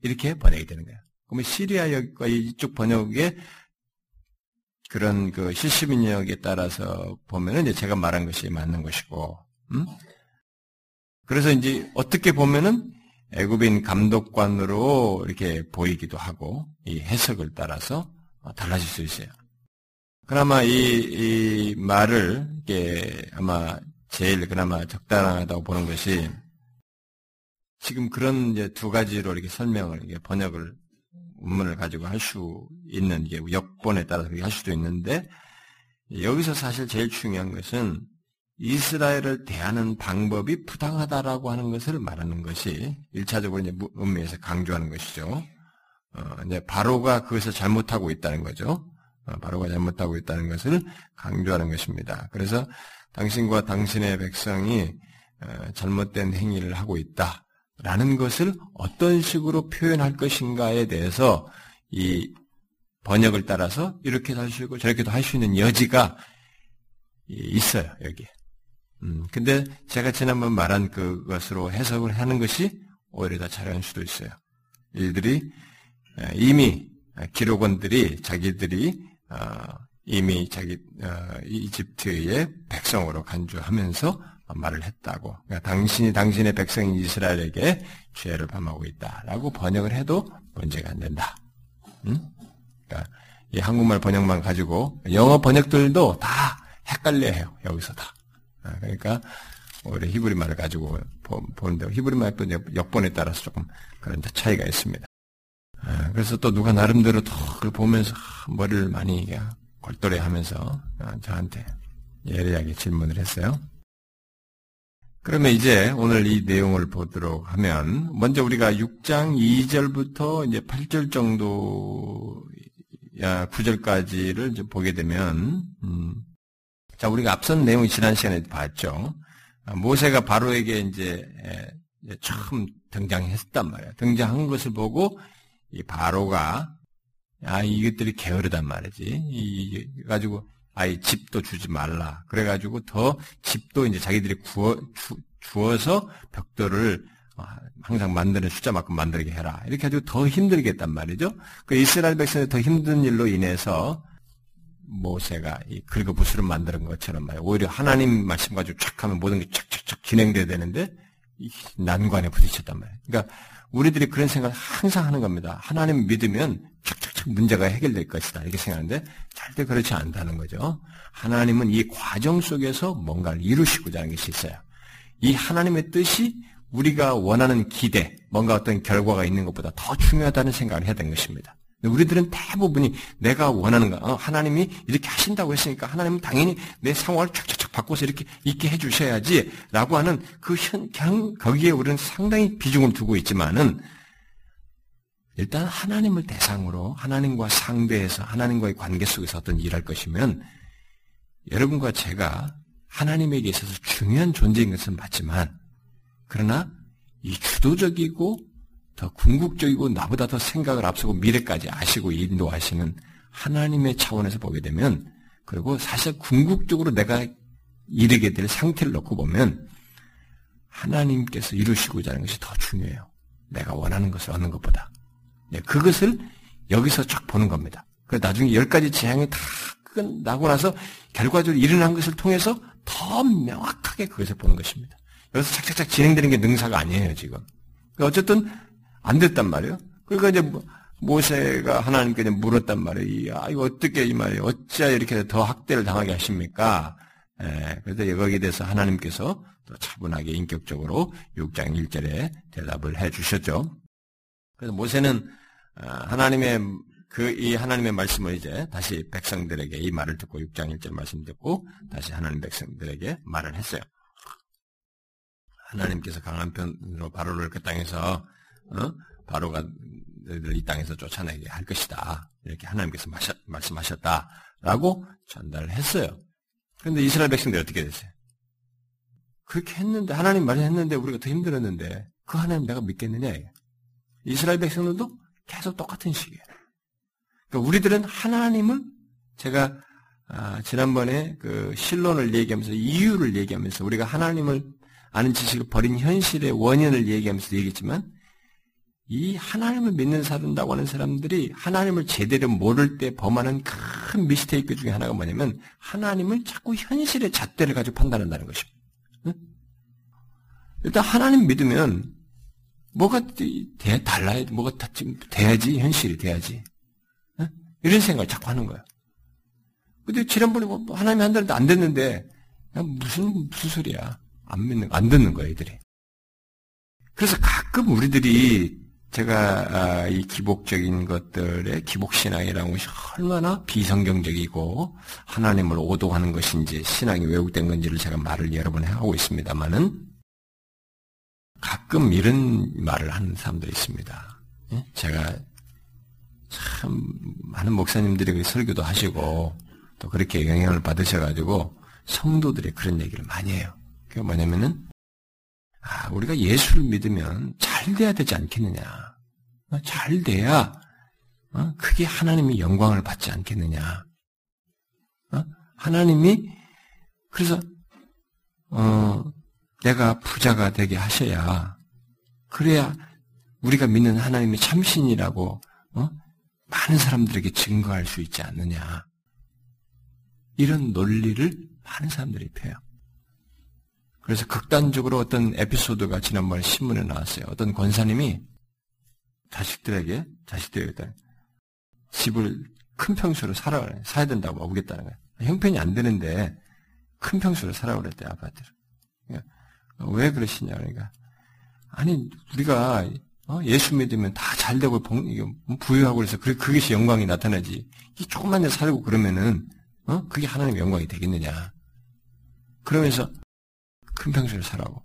이렇게 번역이 되는 거예요. 그러면 시리아역과 이쪽 번역에 그런 그 실시민역에 따라서 보면은 이제 제가 말한 것이 맞는 것이고, 음? 그래서 이제 어떻게 보면은 애굽인 감독관으로 이렇게 보이기도 하고 이 해석을 따라서 달라질 수 있어요. 그나마 이, 이 말을 이게 아마 제일 그나마 적당하다고 보는 것이 지금 그런 이제 두 가지로 이렇게 설명을 이게 번역을 문문을 가지고 할 수 있는 게 역본에 따라서 할 수도 있는데 여기서 사실 제일 중요한 것은 이스라엘을 대하는 방법이 부당하다라고 하는 것을 말하는 것이 1차적으로 이제 음미에서 강조하는 것이죠. 어, 이제 바로가 그것을 잘못하고 있다는 거죠. 어, 바로가 잘못하고 있다는 것을 강조하는 것입니다. 그래서 당신과 당신의 백성이 어, 잘못된 행위를 하고 있다 라는 것을 어떤 식으로 표현할 것인가에 대해서 이 번역을 따라서 이렇게도 할 수 있고 저렇게도 할 수 있는 여지가 있어요, 여기. 음, 근데 제가 지난번 말한 그것으로 해석을 하는 것이 오히려 더 잘할 수도 있어요. 이들이 이미 기록원들이 자기들이 어, 이미 자기 어, 이집트의 백성으로 간주하면서 말을 했다고. 그러니까 당신이 당신의 백성인 이스라엘에게 죄를 범하고 있다라고 번역을 해도 문제가 안 된다. 응? 그러니까 이 한국말 번역만 가지고 영어 번역들도 다 헷갈려해요. 여기서 다. 아, 그러니까 오히려 히브리 말을 가지고 보는데 히브리 말도 역본에 따라서 조금 그런 차이가 있습니다. 아, 그래서 또 누가 나름대로 그걸 보면서 머리를 많이 걸떠레하면서 아, 저한테 예리하게 질문을 했어요. 그러면 이제 오늘 이 내용을 보도록 하면 먼저 우리가 6장 2절부터 이제 8절 정도 야 9절까지를 이제 보게 되면 음, 자 우리가 앞선 내용이 지난 시간에 봤죠. 아, 모세가 바로에게 이제 처음 등장했단 말이야. 등장한 것을 보고 이 바로가 아 이것들이 게으르단 말이지. 이 가지고 아이 집도 주지 말라. 그래가지고 더 집도 이제 자기들이 구워 주, 주어서 벽돌을 어, 항상 만드는 숫자만큼 만들게 해라. 이렇게 해가지고 더 힘들겠단 말이죠. 그 이스라엘 백성이 더 힘든 일로 인해서 모세가 이 긁어 부스를 만드는 것처럼 말이야. 오히려 하나님 말씀 가지고 촥 하면 모든 게 촥촥촥 진행돼야 되는데 난관에 부딪혔단 말이야. 그러니까 우리들이 그런 생각을 항상 하는 겁니다. 하나님 믿으면 착착착 문제가 해결될 것이다. 이렇게 생각하는데 절대 그렇지 않다는 거죠. 하나님은 이 과정 속에서 뭔가를 이루시고자 하는 것이 있어요. 이 하나님의 뜻이 우리가 원하는 기대, 뭔가 어떤 결과가 있는 것보다 더 중요하다는 생각을 해야 되는 것입니다. 우리들은 대부분이 내가 원하는 거, 어, 하나님이 이렇게 하신다고 했으니까 하나님은 당연히 내 상황을 촥촥촥 바꿔서 이렇게 있게 해주셔야지 라고 하는 그 현, 그냥 거기에 우리는 상당히 비중을 두고 있지만은 일단 하나님을 대상으로 하나님과 상대해서 하나님과의 관계 속에서 어떤 일할 것이면 여러분과 제가 하나님에게 있어서 중요한 존재인 것은 맞지만 그러나 이 주도적이고 더 궁극적이고 나보다 더 생각을 앞서고 미래까지 아시고 인도하시는 하나님의 차원에서 보게 되면 그리고 사실 궁극적으로 내가 이르게 될 상태를 놓고 보면 하나님께서 이루시고자 하는 것이 더 중요해요. 내가 원하는 것을 얻는 것보다. 네, 그것을 여기서 쫙 보는 겁니다. 그 나중에 열 가지 재앙이 다 끝나고 나서 결과적으로 일어난 것을 통해서 더 명확하게 그것을 보는 것입니다. 여기서 착착착 진행되는 게 능사가 아니에요, 지금. 그러니까 어쨌든 안 됐단 말이에요. 그러니까 이제 뭐 모세가 하나님께 물었단 말이에요. 아, 이거 어떻게 이 말이에요. 어찌하여 이렇게 더 학대를 당하게 하십니까? 예, 그래서 여기에 대해서 하나님께서 또 차분하게 인격적으로 6장 1절에 대답을 해 주셨죠. 그래서 모세는 아, 하나님의 그 이 하나님의 말씀을 이제 다시 백성들에게 이 말을 듣고 6장 1절 말씀 듣고 다시 하나님 백성들에게 말을 했어요. 하나님께서 강한 편으로 바로를 그 땅에서 어? 바로가 너희들 이 땅에서 쫓아내게 할 것이다. 이렇게 하나님께서 마셨, 말씀하셨다라고 전달을 했어요. 그런데 이스라엘 백성들이 어떻게 됐어요? 그렇게 했는데 하나님 말했는데 우리가 더 힘들었는데 그 하나님 내가 믿겠느냐. 이스라엘 백성들도 계속 똑같은 식이에요. 그러니까 우리들은 하나님을 제가 아, 지난번에 그 실론을 얘기하면서 이유를 얘기하면서 우리가 하나님을 아는 지식을 버린 현실의 원인을 얘기하면서 얘기했지만 이 하나님을 믿는 사람다고 하는 사람들이 하나님을 제대로 모를 때 범하는 큰 미스테이크 중에 하나가 뭐냐면 하나님을 자꾸 현실의 잣대를 가지고 판단한다는 것입니다. 응? 일단 하나님 믿으면 뭐가 돼, 달라야 뭐가 다, 돼야지 현실이 돼야지 응? 이런 생각을 자꾸 하는 거야. 근데 지난번에 뭐 하나님이 한다는데 안 됐는데 무슨 무슨 소리야 안 믿는 안 듣는 거야 이들이. 그래서 가끔 우리들이 제가 아, 이 기복적인 것들의 기복신앙이라는 것이 얼마나 비성경적이고 하나님을 오도하는 것인지 신앙이 왜곡된 건지를 제가 말을 여러 번 하고 있습니다만은 가끔 이런 말을 하는 사람도 있습니다. 예? 제가 참 많은 목사님들이 설교도 하시고 또 그렇게 영향을 받으셔가지고 성도들이 그런 얘기를 많이 해요. 그게 뭐냐면은 아, 우리가 예수를 믿으면 잘 돼야 되지 않겠느냐. 어, 잘 돼야 어? 그게 하나님이 영광을 받지 않겠느냐. 어? 하나님이 그래서 어, 내가 부자가 되게 하셔야 그래야 우리가 믿는 하나님이 참신이라고 어? 많은 사람들에게 증거할 수 있지 않느냐. 이런 논리를 많은 사람들이 펴요. 그래서 극단적으로 어떤 에피소드가 지난번에 신문에 나왔어요. 어떤 권사님이 자식들에게, 자식들에게 집을 큰 평수로 사라. 사야 된다고 오겠다는 거예요. 형편이 안 되는데 큰 평수로 사라 그랬대, 아파트를. 그러니까 왜 그러시냐, 그러니까. 아니, 우리가 어? 예수 믿으면 다 잘 되고 부유하고 그래서 그것이 영광이 나타나지. 이 조금만 데 살고 그러면은 어? 그게 하나님의 영광이 되겠느냐. 그러면서 큰 평수를 사라고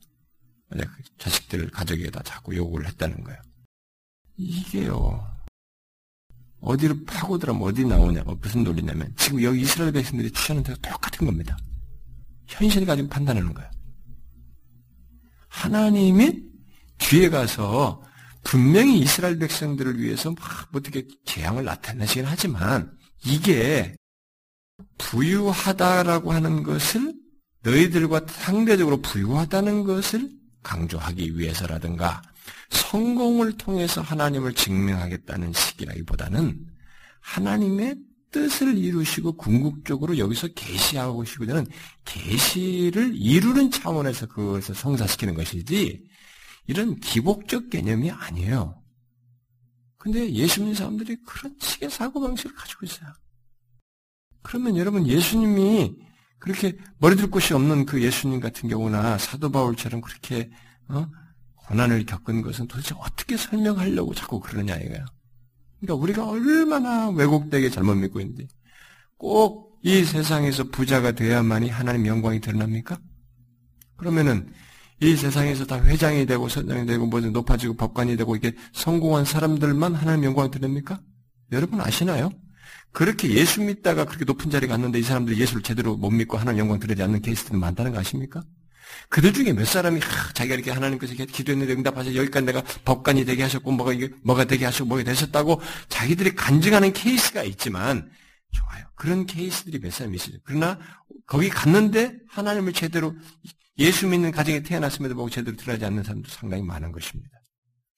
그 자식들 가족에다 자꾸 요구를 했다는 거예요. 이게요. 어디로 파고들면 어디 나오냐고 무슨 논리냐면 지금 여기 이스라엘 백성들이 취하는 데가 똑같은 겁니다. 현실을 가지고 판단하는 거예요. 하나님이 뒤에 가서 분명히 이스라엘 백성들을 위해서 막 어떻게 재앙을 나타내시긴 하지만 이게 부유하다라고 하는 것을 너희들과 상대적으로 부유하다는 것을 강조하기 위해서라든가 성공을 통해서 하나님을 증명하겠다는 시기라기보다는 하나님의 뜻을 이루시고 궁극적으로 여기서 계시하고 싶으는 계시를 이루는 차원에서 그것을 성사시키는 것이지 이런 기복적 개념이 아니에요. 근데 예수 믿는 사람들이 그런 식의 사고방식을 가지고 있어요. 그러면 여러분 예수님이 그렇게 머리둘 곳이 없는 그 예수님 같은 경우나 사도 바울처럼 그렇게 어? 고난을 겪은 것은 도대체 어떻게 설명하려고 자꾸 그러느냐 이거야. 그러니까 우리가 얼마나 왜곡되게 잘못 믿고 있는지 꼭이 세상에서 부자가 돼야만이 하나님 영광이 드러납니까? 그러면은 이 세상에서 다 회장이 되고 선장이 되고 뭐든 높아지고 법관이 되고 이게 성공한 사람들만 하나님 영광을 드립니까? 여러분 아시나요? 그렇게 예수 믿다가 그렇게 높은 자리에 갔는데 이 사람들이 예수를 제대로 못 믿고 하나님 영광 드리지 않는 케이스들이 많다는 거 아십니까? 그들 중에 몇 사람이 하, 자기가 이렇게 하나님께서 기도했는데 응답하셔 여기까지 내가 법관이 되게 하셨고 뭐가 이게 뭐가 되게 하시고 뭐가 되셨다고 자기들이 간증하는 케이스가 있지만 좋아요. 그런 케이스들이 몇 사람 있어요. 그러나 거기 갔는데 하나님을 제대로 예수 믿는 가정에 태어났음에도 보고 제대로 들어가지 않는 사람도 상당히 많은 것입니다.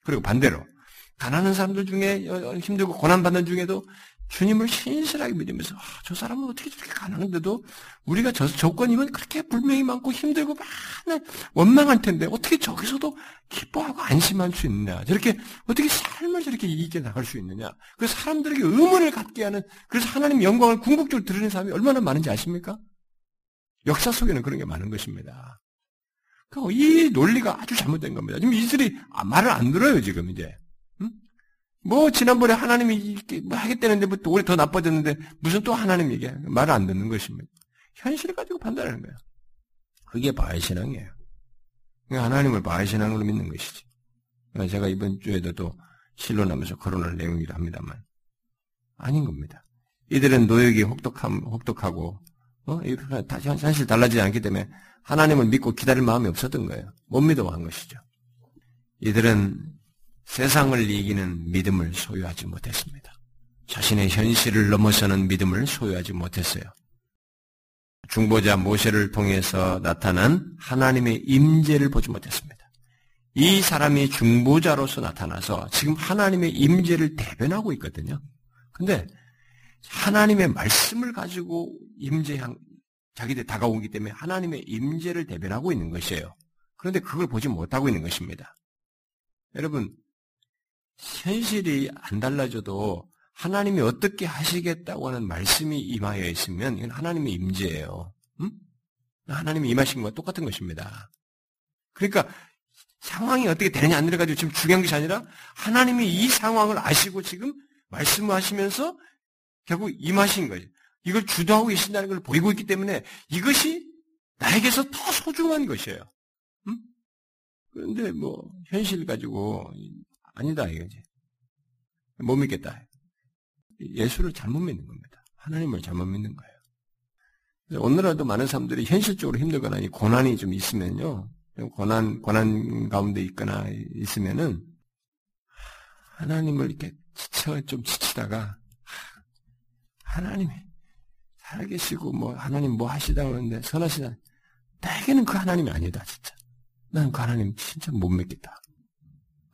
그리고 반대로 가난한 사람들 중에 힘들고 고난 받는 중에도 주님을 신실하게 믿으면서 아, 저 사람은 어떻게 저렇게 가난한데도 우리가 저 조건이면 그렇게 불명이 많고 힘들고 많은 원망할 텐데 어떻게 저기서도 기뻐하고 안심할 수 있느냐 저렇게 어떻게 삶을 저렇게 이기게 나갈 수 있느냐 그 사람들에게 의문을 갖게 하는 그래서 하나님 영광을 궁극적으로 드러내는 사람이 얼마나 많은지 아십니까? 역사 속에는 그런 게 많은 것입니다. 그러니까 이 논리가 아주 잘못된 겁니다. 지금 이들이 아, 말을 안 들어요 지금 이제 뭐 지난번에 하나님이 뭐 하겠다는데 뭐 오히려 더 나빠졌는데 무슨 또 하나님 얘기 말을 안 듣는 것입니다. 현실을 가지고 판단하는 거예요. 그게 바의 신앙이에요. 하나님을 바의 신앙으로 믿는 것이지. 제가 이번 주에도 또 신론하면서 거론할 내용이기도 합니다만 아닌 겁니다. 이들은 노역이 혹독함, 혹독하고 어? 사실 달라지지 않기 때문에 하나님을 믿고 기다릴 마음이 없었던 거예요. 못 믿어 한 것이죠. 이들은 세상을 이기는 믿음을 소유하지 못했습니다. 자신의 현실을 넘어서는 믿음을 소유하지 못했어요. 중보자 모세를 통해서 나타난 하나님의 임재를 보지 못했습니다. 이 사람이 중보자로서 나타나서 지금 하나님의 임재를 대변하고 있거든요. 근데 하나님의 말씀을 가지고 임재한 자기들 다가오기 때문에 하나님의 임재를 대변하고 있는 것이에요. 그런데 그걸 보지 못하고 있는 것입니다. 여러분 현실이 안 달라져도 하나님이 어떻게 하시겠다고 하는 말씀이 임하여 있으면 이건 하나님의 임재예요. 음? 하나님이 임하신 것과 똑같은 것입니다. 그러니까 상황이 어떻게 되느냐 안 되느냐 지금 중요한 것이 아니라 하나님이 이 상황을 아시고 지금 말씀하시면서 결국 임하신 거예요. 이걸 주도하고 계신다는 걸 보이고 있기 때문에 이것이 나에게서 더 소중한 것이에요. 음? 그런데 뭐 현실 가지고 아니다 이거지. 못 믿겠다. 예수를 잘못 믿는 겁니다. 하나님을 잘못 믿는 거예요. 오늘날도 많은 사람들이 현실적으로 힘들거나 고난이 좀 있으면요. 고난, 고난 가운데 있거나 있으면은 하나님을 이렇게 지쳐, 좀 지치다가 하나님이 살아계시고 뭐 하나님 뭐 하시다 그러는데 선하시다. 나에게는 그 하나님이 아니다 진짜. 나는 그 하나님 진짜 못 믿겠다.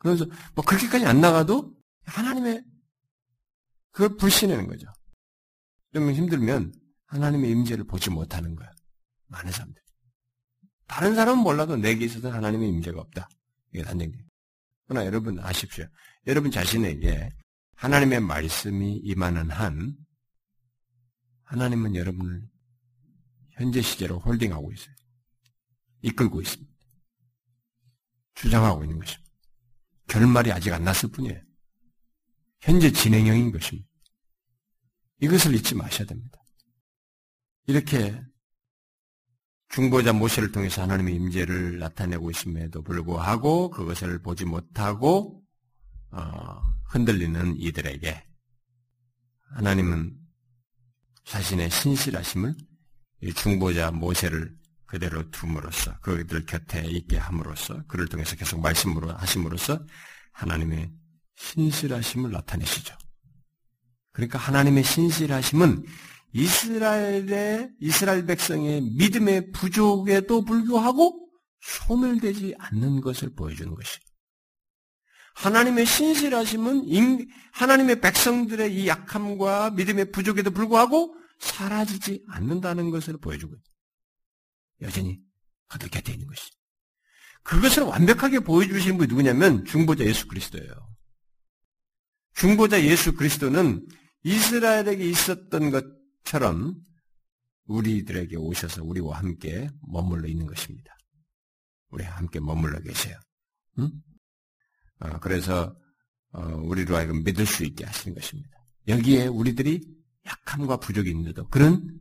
그래서 뭐 그렇게까지 안 나가도 하나님의 그걸 불신하는 거죠. 좀 힘들면 하나님의 임재를 보지 못하는 거야. 많은 사람들. 다른 사람은 몰라도 내게 있어서는 하나님의 임재가 없다. 이게 단정돼요. 그러나 여러분 아십시오. 여러분 자신에게 하나님의 말씀이 임하는 한 하나님은 여러분을 현재 시제로 홀딩하고 있어요. 이끌고 있습니다. 주장하고 있는 것입니다. 결말이 아직 안 났을 뿐이에요. 현재 진행형인 것입니다. 이것을 잊지 마셔야 됩니다. 이렇게 중보자 모세를 통해서 하나님의 임재를 나타내고 있음에도 불구하고 그것을 보지 못하고 어, 흔들리는 이들에게 하나님은 자신의 신실하심을 중보자 모세를 그대로 둠으로써 그들 곁에 있게 함으로써 그를 통해서 계속 말씀으로 하심으로써 하나님의 신실하심을 나타내시죠. 그러니까 하나님의 신실하심은 이스라엘의 이스라엘 백성의 믿음의 부족에도 불구하고 소멸되지 않는 것을 보여주는 것이. 하나님의 신실하심은 하나님의 백성들의 이 약함과 믿음의 부족에도 불구하고 사라지지 않는다는 것을 보여주고 여전히 그들 곁에 있는 것이. 그것을 완벽하게 보여주시는 분이 누구냐면 중보자 예수 그리스도예요. 중보자 예수 그리스도는 이스라엘에게 있었던 것처럼 우리들에게 오셔서 우리와 함께 머물러 있는 것입니다. 우리와 함께 머물러 계세요. 응? 어, 그래서 어, 우리로 하여금 믿을 수 있게 하시는 것입니다. 여기에 우리들이 약함과 부족이 있는데도 그런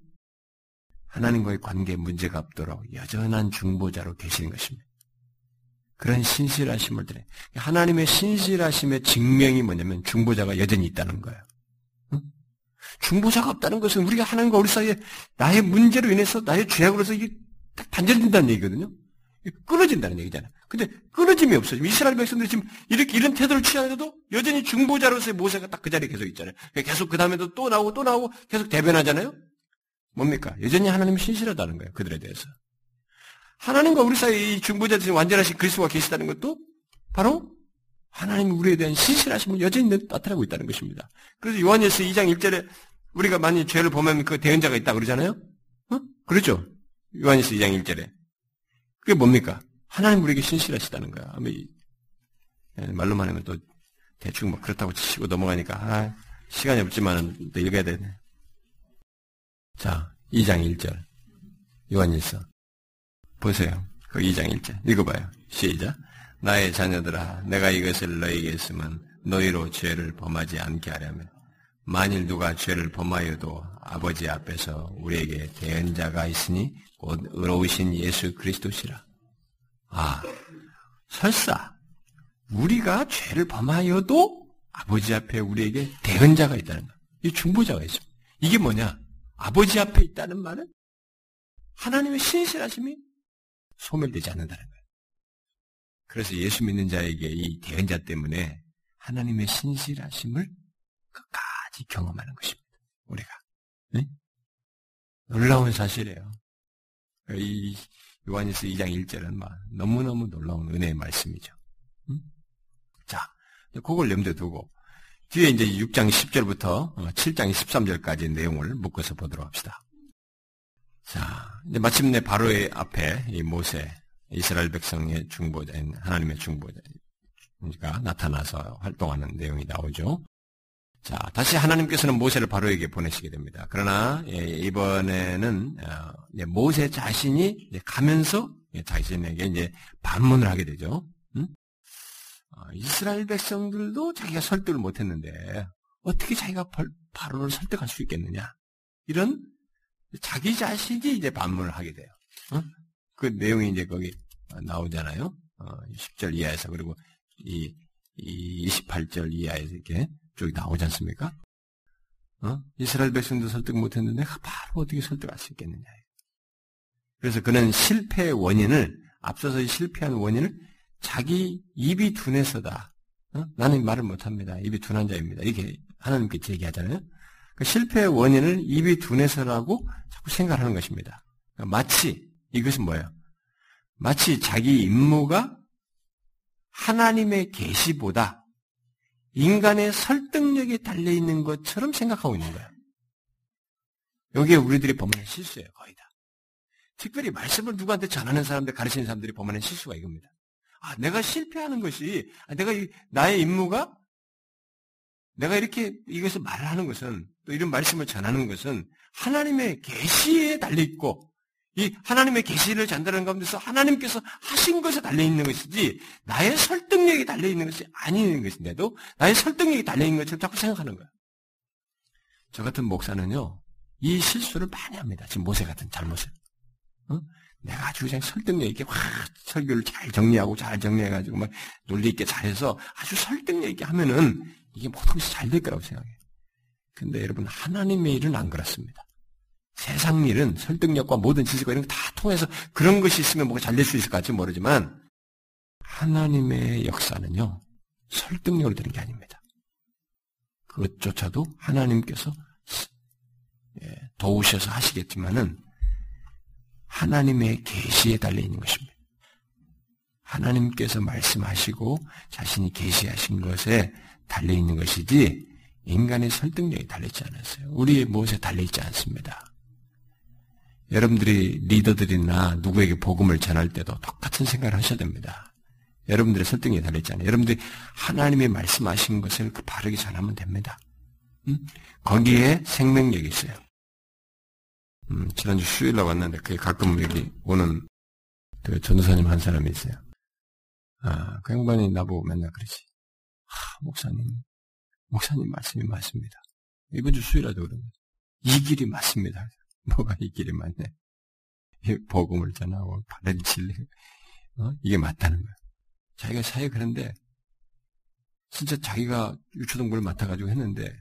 하나님과의 관계에 문제가 없도록 여전한 중보자로 계시는 것입니다. 그런 신실하심을 드려. 하나님의 신실하심의 증명이 뭐냐면 중보자가 여전히 있다는 거예요. 응? 중보자가 없다는 것은 우리가 하나님과 우리 사이에 나의 문제로 인해서 나의 죄악으로서 이게 딱 단절된다는 얘기거든요. 끊어진다는 얘기잖아요. 근데 끊어짐이 없어요. 이스라엘 백성들이 지금 이렇게 이런 태도를 취하는데도 여전히 중보자로서의 모세가 딱 그 자리에 계속 있잖아요. 계속 그 다음에도 또 나오고 또 나오고 계속 대변하잖아요. 뭡니까? 여전히 하나님이 신실하다는 거예요. 그들에 대해서. 하나님과 우리 사이에 이 중보자들이 완전하신 그리스도가 계시다는 것도 바로 하나님이 우리에 대한 신실하심을 여전히 나타나고 있다는 것입니다. 그래서 요한일서 2장 1절에 우리가 만약 죄를 보면 그 대언자가 있다 그러잖아요. 어? 그렇죠? 요한일서 2장 1절에. 그게 뭡니까? 하나님 우리에게 신실하시다는 거야. 예, 말로만 하면 또 대충 뭐 그렇다고 치고 넘어가니까 아, 시간이 없지만 또 읽어야 되네. 자, 2장 1절. 요한일서. 보세요. 그 2장 1절. 읽어봐요. 시작. 나의 자녀들아, 내가 이것을 너에게 했으면 너희로 죄를 범하지 않게 하려면 만일 누가 죄를 범하여도 아버지 앞에서 우리에게 대언자가 있으니 곧 의로우신 예수 그리스도시라. 아, 설사 우리가 죄를 범하여도 아버지 앞에 우리에게 대언자가 있다는 거. 이 중보자가 있습니다. 이게 뭐냐? 아버지 앞에 있다는 말은 하나님의 신실하심이 소멸되지 않는다는 거예요. 그래서 예수 믿는 자에게 이 대언자 때문에 하나님의 신실하심을 끝까지 경험하는 것입니다. 우리가. 네? 놀라운 사실이에요. 이 요한일서 2장 1절은 막 너무너무 놀라운 은혜의 말씀이죠. 음? 자, 그걸 염두에 두고 뒤에 이제 6장 10절부터 7장 어, 13절까지 내용을 묶어서 보도록 합시다. 자, 이제 마침내 바로의 앞에 이 모세, 이스라엘 백성의 중보자인 하나님의 중보자가 나타나서 활동하는 내용이 나오죠. 자, 다시 하나님께서는 모세를 바로에게 보내시게 됩니다. 그러나 예, 이번에는 어, 모세 자신이 가면서 자신에게 이제 반문을 하게 되죠. 응? 아, 이스라엘 백성들도 자기가 설득을 못했는데 어떻게 자기가 바로를 설득할 수 있겠느냐? 이런 자기 자신이 이제 반문을 하게 돼요. 어? 그 내용이 이제 거기 나오잖아요. 어, 10절 이하에서 그리고 이, 이 28절 이하에서 이렇게 쭉 나오지 않습니까? 어? 이스라엘 백성도 설득 못했는데 바로 어떻게 설득할 수 있겠느냐. 그래서 그는 실패의 원인을 앞서서 실패한 원인을 자기 입이 둔해서다. 어? 나는 말을 못합니다. 입이 둔한 자입니다. 이렇게 하나님께 제기하잖아요. 그 실패의 원인을 입이 둔해서라고 자꾸 생각하는 것입니다. 그러니까 마치 이것은 뭐예요? 마치 자기 임무가 하나님의 계시보다 인간의 설득력에 달려 있는 것처럼 생각하고 있는 거예요. 여기에 우리들이 범하는 실수예요, 거의 다. 특별히 말씀을 누구한테 전하는 사람들, 가르치는 사람들이 범하는 실수가 이겁니다. 아, 내가 실패하는 것이, 아, 내가 이, 나의 임무가, 내가 이렇게 이것을 말하는 것은, 또 이런 말씀을 전하는 것은 하나님의 계시에 달려 있고, 이 하나님의 계시를 전달하는 가운데서 하나님께서 하신 것에 달려 있는 것이지 나의 설득력이 달려 있는 것이 아닌 것인데도 나의 설득력이 달려 있는 것처럼 자꾸 생각하는 거야. 저 같은 목사는요 이 실수를 많이 합니다. 지금 모세 같은 잘못을. 어? 내가 아주 그냥 설득력 있게 확 설교를 잘 정리하고 잘 정리해가지고 막 논리 있게 잘해서 아주 설득력 있게 하면은 이게 모든 것이 잘 될 거라고 생각해요. 근데 여러분 하나님의 일은 안 그렇습니다. 세상 일은 설득력과 모든 지식과 이런 거 다 통해서 그런 것이 있으면 뭐가 잘 될 수 있을 것 같지 모르지만 하나님의 역사는요 설득력으로 되는 게 아닙니다. 그것조차도 하나님께서 예, 도우셔서 하시겠지만은 하나님의 계시에 달려 있는 것입니다. 하나님께서 말씀하시고 자신이 계시하신 것에 달려 있는 것이지 인간의 설득력이 달려 있지 않았어요. 우리의 무엇에 달려 있지 않습니다. 여러분들이 리더들이나 누구에게 복음을 전할 때도 똑같은 생각을 하셔야 됩니다. 여러분들의 설득력이 달려 있잖아요. 여러분들이 하나님이 말씀하신 것을 그 바르게 전하면 됩니다. 음? 거기에 생명력이 있어요. 음, 지난주 수요일 날 왔는데 그게 가끔 여기 오는 그 전도사님 한 사람이 있어요. 아, 그 양반이 나보고 맨날 그러지. 아, 목사님, 목사님 말씀이 맞습니다. 이번 주 수요일에도 그러면 이 길이 맞습니다. 뭐가 이 길이 맞네. 복음을 전하고 바른 진리, 어? 이게 맞다는 거야. 자기가 사회 그런데 진짜 자기가 유초동부를 맡아가지고 했는데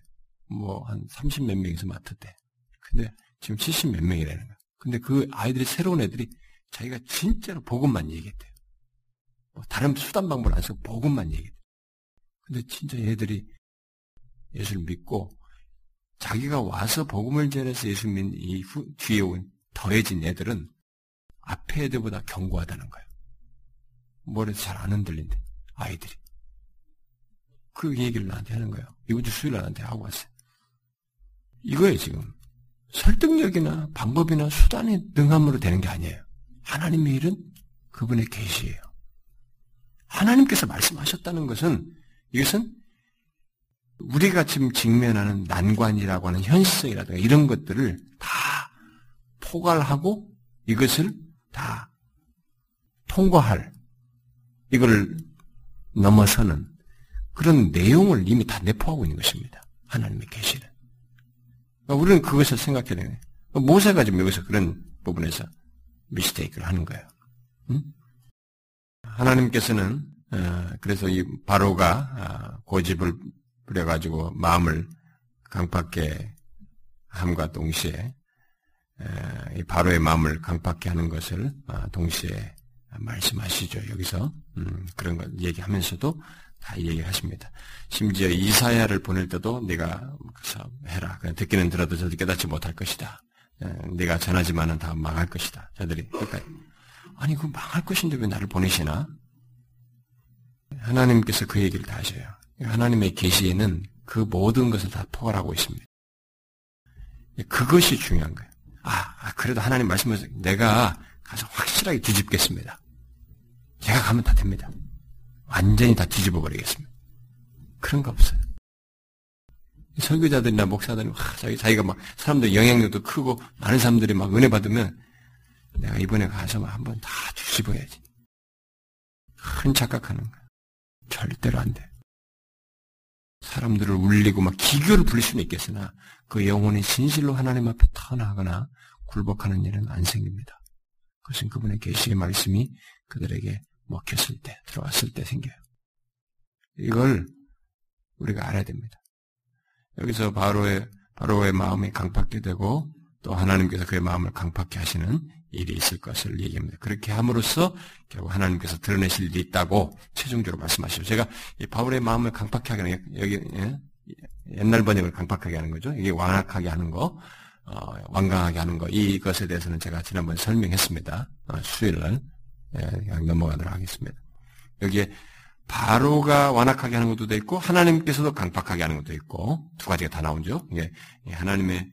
뭐 한 30 몇 명에서 맡았대. 근데 지금 70 몇 명이라는 거야. 근데 그 아이들이 새로운 애들이 자기가 진짜로 복음만 얘기했대요. 뭐 다른 수단 방법을 안 쓰고 복음만 얘기했대. 근데 진짜 얘들이 예수를 믿고 자기가 와서 복음을 전해서 예수 믿는 이 후, 뒤에 온 더해진 애들은 앞에 애들보다 견고하다는 거예요. 뭐래도 잘안 흔들린대. 아이들이. 그 얘기를 나한테 하는 거예요. 이번 주 수요일 나한테 하고 왔어요. 이거예요, 지금. 설득력이나 방법이나 수단이 능함으로 되는 게 아니에요. 하나님의 일은 그분의 계시예요. 하나님께서 말씀하셨다는 것은 이것은 우리가 지금 직면하는 난관이라고 하는 현실성이라든가 이런 것들을 다 포괄하고 이것을 다 통과할 이걸 넘어서는 그런 내용을 이미 다 내포하고 있는 것입니다. 하나님의 계시는. 그러니까 우리는 그것을 생각해야 되네. 모세가 지금 여기서 그런 부분에서 미스테이크를 하는 거예요. 응? 하나님께서는 어, 그래서 이 바로가 어, 고집을 부려가지고 마음을 강팍게 함과 동시에 이 바로의 마음을 강팍게 하는 것을 어, 동시에 말씀하시죠. 여기서 음, 그런 걸 얘기하면서도 다 얘기하십니다. 심지어 이사야를 보낼 때도 네가 그래서 해라. 그냥 듣기는 들어도 저들 깨닫지 못할 것이다. 네가 전하지만은 다 망할 것이다. 저들이 그러니까 아니 그 망할 것인데 왜 나를 보내시나? 하나님께서 그 얘기를 다 하셔요. 하나님의 계시에는 그 모든 것을 다 포괄하고 있습니다. 그것이 중요한 거예요. 아, 아 그래도 하나님 말씀을 내가 가서 확실하게 뒤집겠습니다. 제가 가면 다 됩니다. 완전히 다 뒤집어 버리겠습니다. 그런 거 없어요. 설교자들이나 목사들이 와, 자기, 자기가 막 사람들 영향력도 크고 많은 사람들이 막 은혜 받으면 내가 이번에 가서 한번 다 뒤집어야지. 큰 착각하는 거야. 절대로 안 돼. 사람들을 울리고 막 기교를 부릴 수는 있겠으나 그 영혼이 진실로 하나님 앞에 터나거나 굴복하는 일은 안 생깁니다. 그것은 그분의 계시의 말씀이 그들에게 먹혔을 때, 들어왔을 때 생겨요. 이걸 우리가 알아야 됩니다. 여기서 바로의, 바로의 마음이 강팍게 되고 또 하나님께서 그의 마음을 강팍게 하시는 일이 있을 것을 얘기합니다. 그렇게 함으로써 결국 하나님께서 드러내실 일이 있다고 최종적으로 말씀하시죠. 제가 이 바울의 마음을 강팍하게 하는 게 여기 예? 옛날 번역을 강팍하게 하는 거죠. 이게 완악하게 하는 거, 어, 완강하게 하는 거 이것에 대해서는 제가 지난번에 설명했습니다. 어, 수요일날 예, 그냥 넘어가도록 하겠습니다. 여기에 바로가 완악하게 하는 것도 있고 하나님께서도 강팍하게 하는 것도 있고 두 가지가 다 나오죠. 이게 하나님의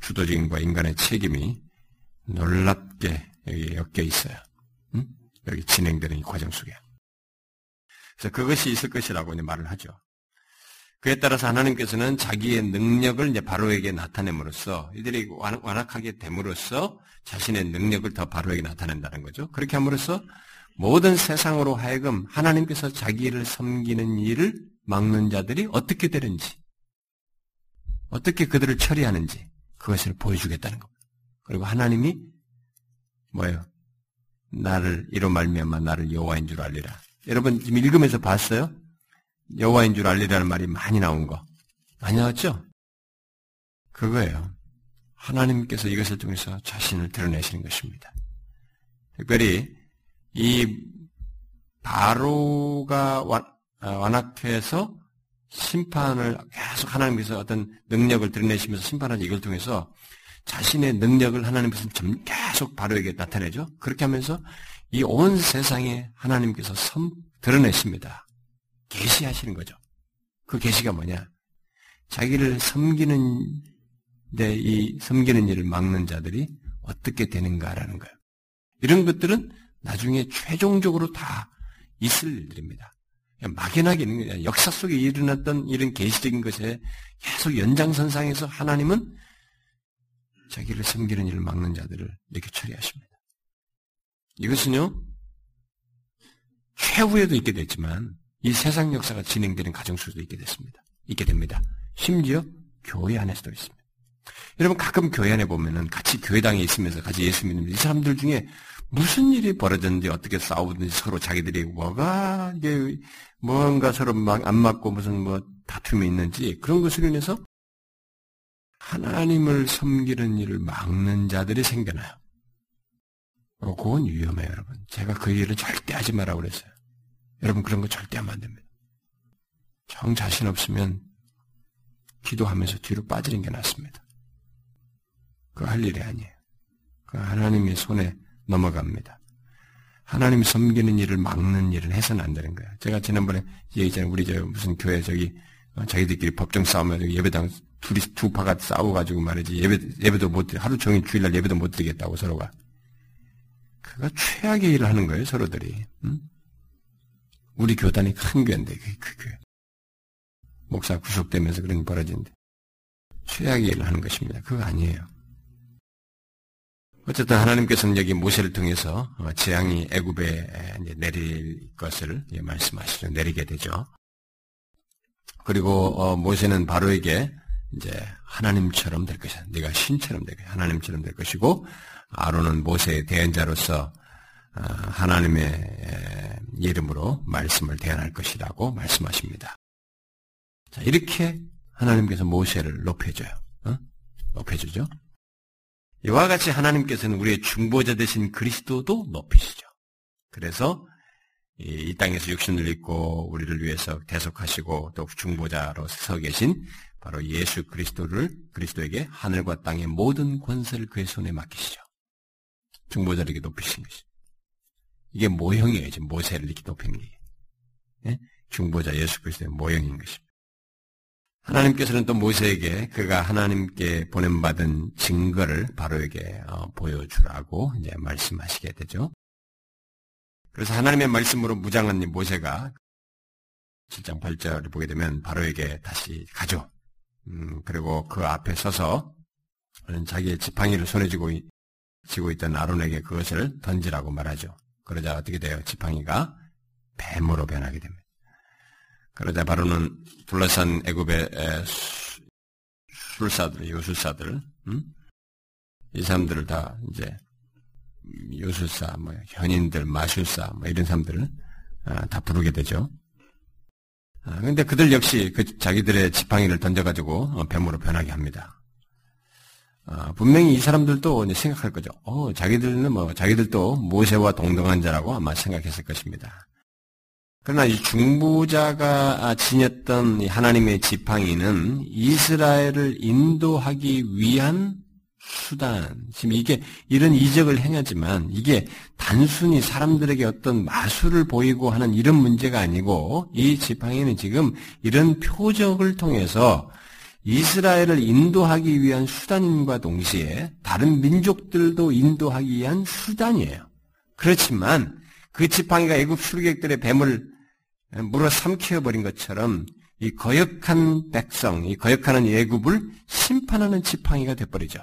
주도적인과 인간의 책임이 놀랍게 여기 엮여 있어요. 응? 여기 진행되는 이 과정 속에. 그래서 그것이 있을 것이라고 이제 말을 하죠. 그에 따라서 하나님께서는 자기의 능력을 이제 바로에게 나타냄으로써 이들이 완악하게 됨으로써 자신의 능력을 더 바로에게 나타낸다는 거죠. 그렇게 함으로써 모든 세상으로 하여금 하나님께서 자기를 섬기는 일을 막는 자들이 어떻게 되는지, 어떻게 그들을 처리하는지 그것을 보여주겠다는 겁니다. 그리고 하나님이 뭐예요? 나를 이로 말미암아 나를 여호와인 줄 알리라. 여러분 지금 읽으면서 봤어요? 여호와인 줄 알리라는 말이 많이 나온 거. 많이 나왔죠? 그거예요. 하나님께서 이것을 통해서 자신을 드러내시는 것입니다. 특별히 이 바로가 어, 완악해서 심판을 계속 하나님께서 어떤 능력을 드러내시면서 심판하는 이걸 통해서 자신의 능력을 하나님께서 계속 바로에게 나타내죠. 그렇게 하면서 이 온 세상에 하나님께서 섬, 드러내십니다. 계시하시는 거죠. 그 계시가 뭐냐? 자기를 섬기는 데이 섬기는 일을 막는 자들이 어떻게 되는가라는 거예요. 이런 것들은 나중에 최종적으로 다 있을 일들입니다. 막연하게 있는 거냐. 역사 속에 일어났던 이런 계시적인 것에 계속 연장선상에서 하나님은 자기를 섬기는 일을 막는 자들을 이렇게 처리하십니다. 이것은요, 최후에도 있게 됐지만, 이 세상 역사가 진행되는 가정 속에도 있게 됐습니다. 있게 됩니다. 심지어 교회 안에서도 있습니다. 여러분 가끔 교회 안에 보면은 같이 교회당에 있으면서 같이 예수 믿는 이 사람들 중에 무슨 일이 벌어졌는지 어떻게 싸우든지 서로 자기들이 뭐가 이게 뭔가 서로 막 안 맞고 무슨 뭐 다툼이 있는지 그런 것을 인해서 하나님을 섬기는 일을 막는 자들이 생겨나요. 어, 그건 위험해요, 여러분. 제가 그 일을 절대 하지 말라고 그랬어요. 여러분 그런 거 절대 하면 안 됩니다. 정 자신 없으면 기도하면서 뒤로 빠지는 게 낫습니다. 그할 일이 아니에요. 그 하나님의 손에 넘어갑니다. 하나님 섬기는 일을 막는 일을 해서는 안 되는 거예요. 제가 지난번에 얘기했잖아요. 우리 저 무슨 교회 저기 어, 자기들끼리 법정 싸우면 예배당 둘이 두 파가 싸워가지고 말이지 예배 예배도 못 하루 종일 주일날 예배도 못 드리겠다고 서로가 그가 최악의 일을 하는 거예요 서로들이. 응? 우리 교단이 큰 교회인데 그, 그 교회 목사 구속되면서 그런 벌어진데 최악의 일을 하는 것입니다. 그거 아니에요. 어쨌든 하나님께서는 여기 모세를 통해서 어, 재앙이 애굽에 내릴 것을 말씀하시죠. 내리게 되죠. 그리고 어, 모세는 바로에게 이제 하나님처럼 될 것이다. 네가 신처럼 될 것이다. 하나님처럼 될 것이고 아론은 모세의 대언자로서 어, 하나님의 이름으로 말씀을 대언할 것이라고 말씀하십니다. 자, 이렇게 하나님께서 모세를 높여줘요. 어? 높여주죠. 이와 같이 하나님께서는 우리의 중보자 되신 그리스도도 높이시죠. 그래서 이 땅에서 육신을 입고 우리를 위해서 대속하시고 또 중보자로 서 계신 바로 예수 그리스도를 그리스도에게 하늘과 땅의 모든 권세를 그의 손에 맡기시죠. 중보자를 이렇게 높이신 것이. 이게 모형이에요. 지금 모세를 이렇게 높인 게. 예? 중보자 예수 그리스도의 모형인 것입니다. 하나님께서는 또 모세에게 그가 하나님께 보냄받은 증거를 바로에게 어, 보여주라고 이제 말씀하시게 되죠. 그래서 하나님의 말씀으로 무장한 모세가 7장 8절을 보게 되면 바로에게 다시 가죠. 음, 그리고 그 앞에 서서 자기의 지팡이를 손에 쥐고, 쥐고 있던 아론에게 그것을 던지라고 말하죠. 그러자 어떻게 돼요? 지팡이가 뱀으로 변하게 됩니다. 그러자 바로는 둘러싼 애굽의 술사들, 요술사들, 음? 이 사람들을 다 이제 요술사, 뭐 현인들, 마술사, 뭐 이런 사람들을 아, 다 부르게 되죠. 아, 근데 그들 역시 그 자기들의 지팡이를 던져가지고 어, 뱀으로 변하게 합니다. 아, 분명히 이 사람들도 생각할 거죠. 어, 자기들은 뭐, 자기들도 모세와 동등한 자라고 아마 생각했을 것입니다. 그러나 이 중보자가 지녔던 하나님의 지팡이는 이스라엘을 인도하기 위한 수단. 지금 이게 이런 이적을 행하지만 이게 단순히 사람들에게 어떤 마술을 보이고 하는 이런 문제가 아니고 이 지팡이는 지금 이런 표적을 통해서 이스라엘을 인도하기 위한 수단과 동시에 다른 민족들도 인도하기 위한 수단이에요. 그렇지만 그 지팡이가 애굽 수르객들의 뱀을 물어 삼켜버린 것처럼 이 거역한 백성, 이 거역하는 예굽을 심판하는 지팡이가 돼버리죠.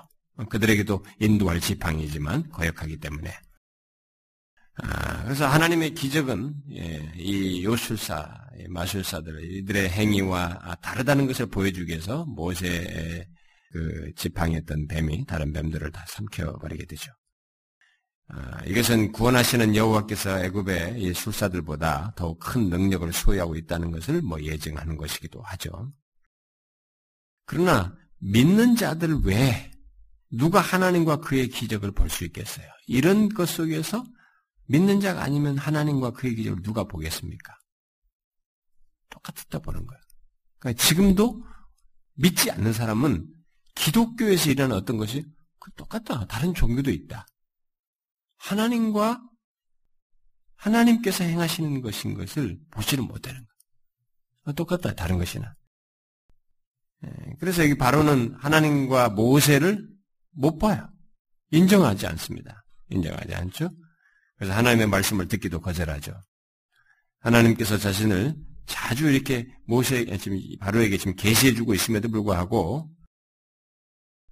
그들에게도 인도할 지팡이지만 거역하기 때문에. 아, 그래서 하나님의 기적은 예, 이 요술사, 마술사들 이들의 행위와 다르다는 것을 보여주기 위해서 모세의 그 지팡이였던 뱀이 다른 뱀들을 다 삼켜버리게 되죠. 아, 이것은 구원하시는 여호와께서 애굽의 술사들보다 더욱 큰 능력을 소유하고 있다는 것을 뭐 예증하는 것이기도 하죠. 그러나 믿는 자들 외에 누가 하나님과 그의 기적을 볼 수 있겠어요? 이런 것 속에서 믿는 자가 아니면 하나님과 그의 기적을 누가 보겠습니까? 똑같다 보는 거예요. 그러니까 지금도 믿지 않는 사람은 기독교에서 일어나는 어떤 것이 똑같다. 다른 종교도 있다. 하나님과 하나님께서 행하시는 것인 것을 보지를 못하는 거예요. 어, 똑같다. 다른 것이나. 예, 그래서 여기 바로는 하나님과 모세를 못 봐요. 인정하지 않습니다. 인정하지 않죠? 그래서 하나님의 말씀을 듣기도 거절하죠. 하나님께서 자신을 자주 이렇게 모세 지금 바로에게 지금 계시해주고 있음에도 불구하고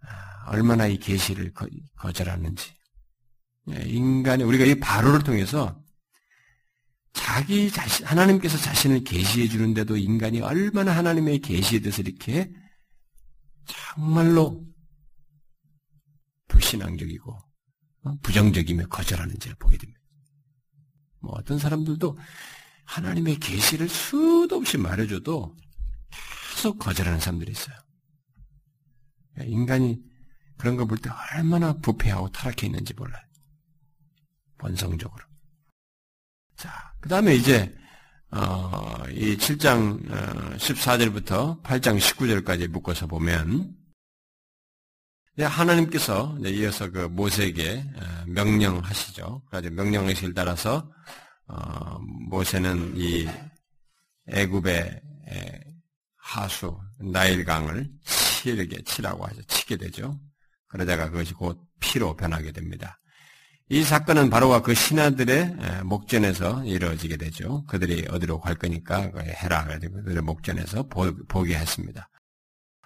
아, 얼마나 이 계시를 거절하는지 예, 인간이 우리가 이 바로를 통해서 자기 자신 하나님께서 자신을 계시해 주는데도 인간이 얼마나 하나님의 계시에 대해서 이렇게 정말로 불신앙적이고 어, 부정적이며 거절하는지를 보게 됩니다. 뭐 어떤 사람들도 하나님의 계시를 수도 없이 말해줘도 계속 거절하는 사람들이 있어요. 인간이 그런 걸볼때 얼마나 부패하고 타락해 있는지 몰라요. 본성적으로. 자, 그 다음에 이제, 어, 이 7장 14절부터 8장 19절까지 묶어서 보면, 하나님께서 이어서 그 모세에게 어, 명령하시죠. 그래서 명령하시길 따라서 어, 모세는 이 애굽의 하수 나일강을 치르게 치라고 하죠. 치게 되죠. 그러다가 그것이 곧 피로 변하게 됩니다. 이 사건은 바로와 그 신하들의 목전에서 이루어지게 되죠. 그들이 어디로 갈 거니까 해라. 그들의 목전에서 보게 했습니다.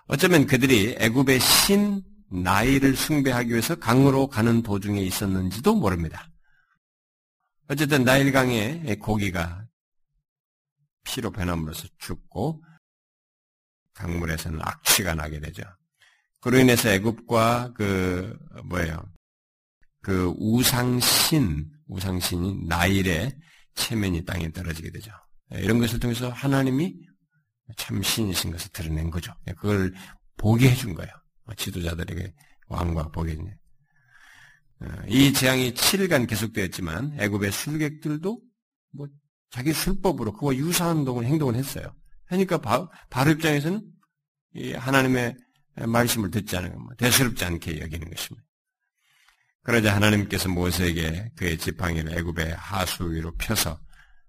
어쩌면 그들이 애굽의 신 나이를 숭배하기 위해서 강으로 가는 도중에 있었는지도 모릅니다. 어쨌든 나일강에 고기가 피로 변함으로써 죽고 강물에서는 악취가 나게 되죠. 그로 인해서 애굽과 그 뭐예요? 그 우상신, 우상신이 나일의 체면이 땅에 떨어지게 되죠. 이런 것을 통해서 하나님이 참 신이신 것을 드러낸 거죠. 그걸 보게 해준 거예요. 지도자들에게 왕과 보게 어, 이 재앙이 7일간 계속되었지만 애굽의 술객들도 뭐 자기 술법으로 그와 유사한 행동을, 행동을 했어요. 그러니까 바, 바로 입장에서는 하나님의 말씀을 듣지 않은 뭐 대수롭지 않게 여기는 것입니다. 그러자 하나님께서 모세에게 그의 지팡이를 애굽의 하수 위로 펴서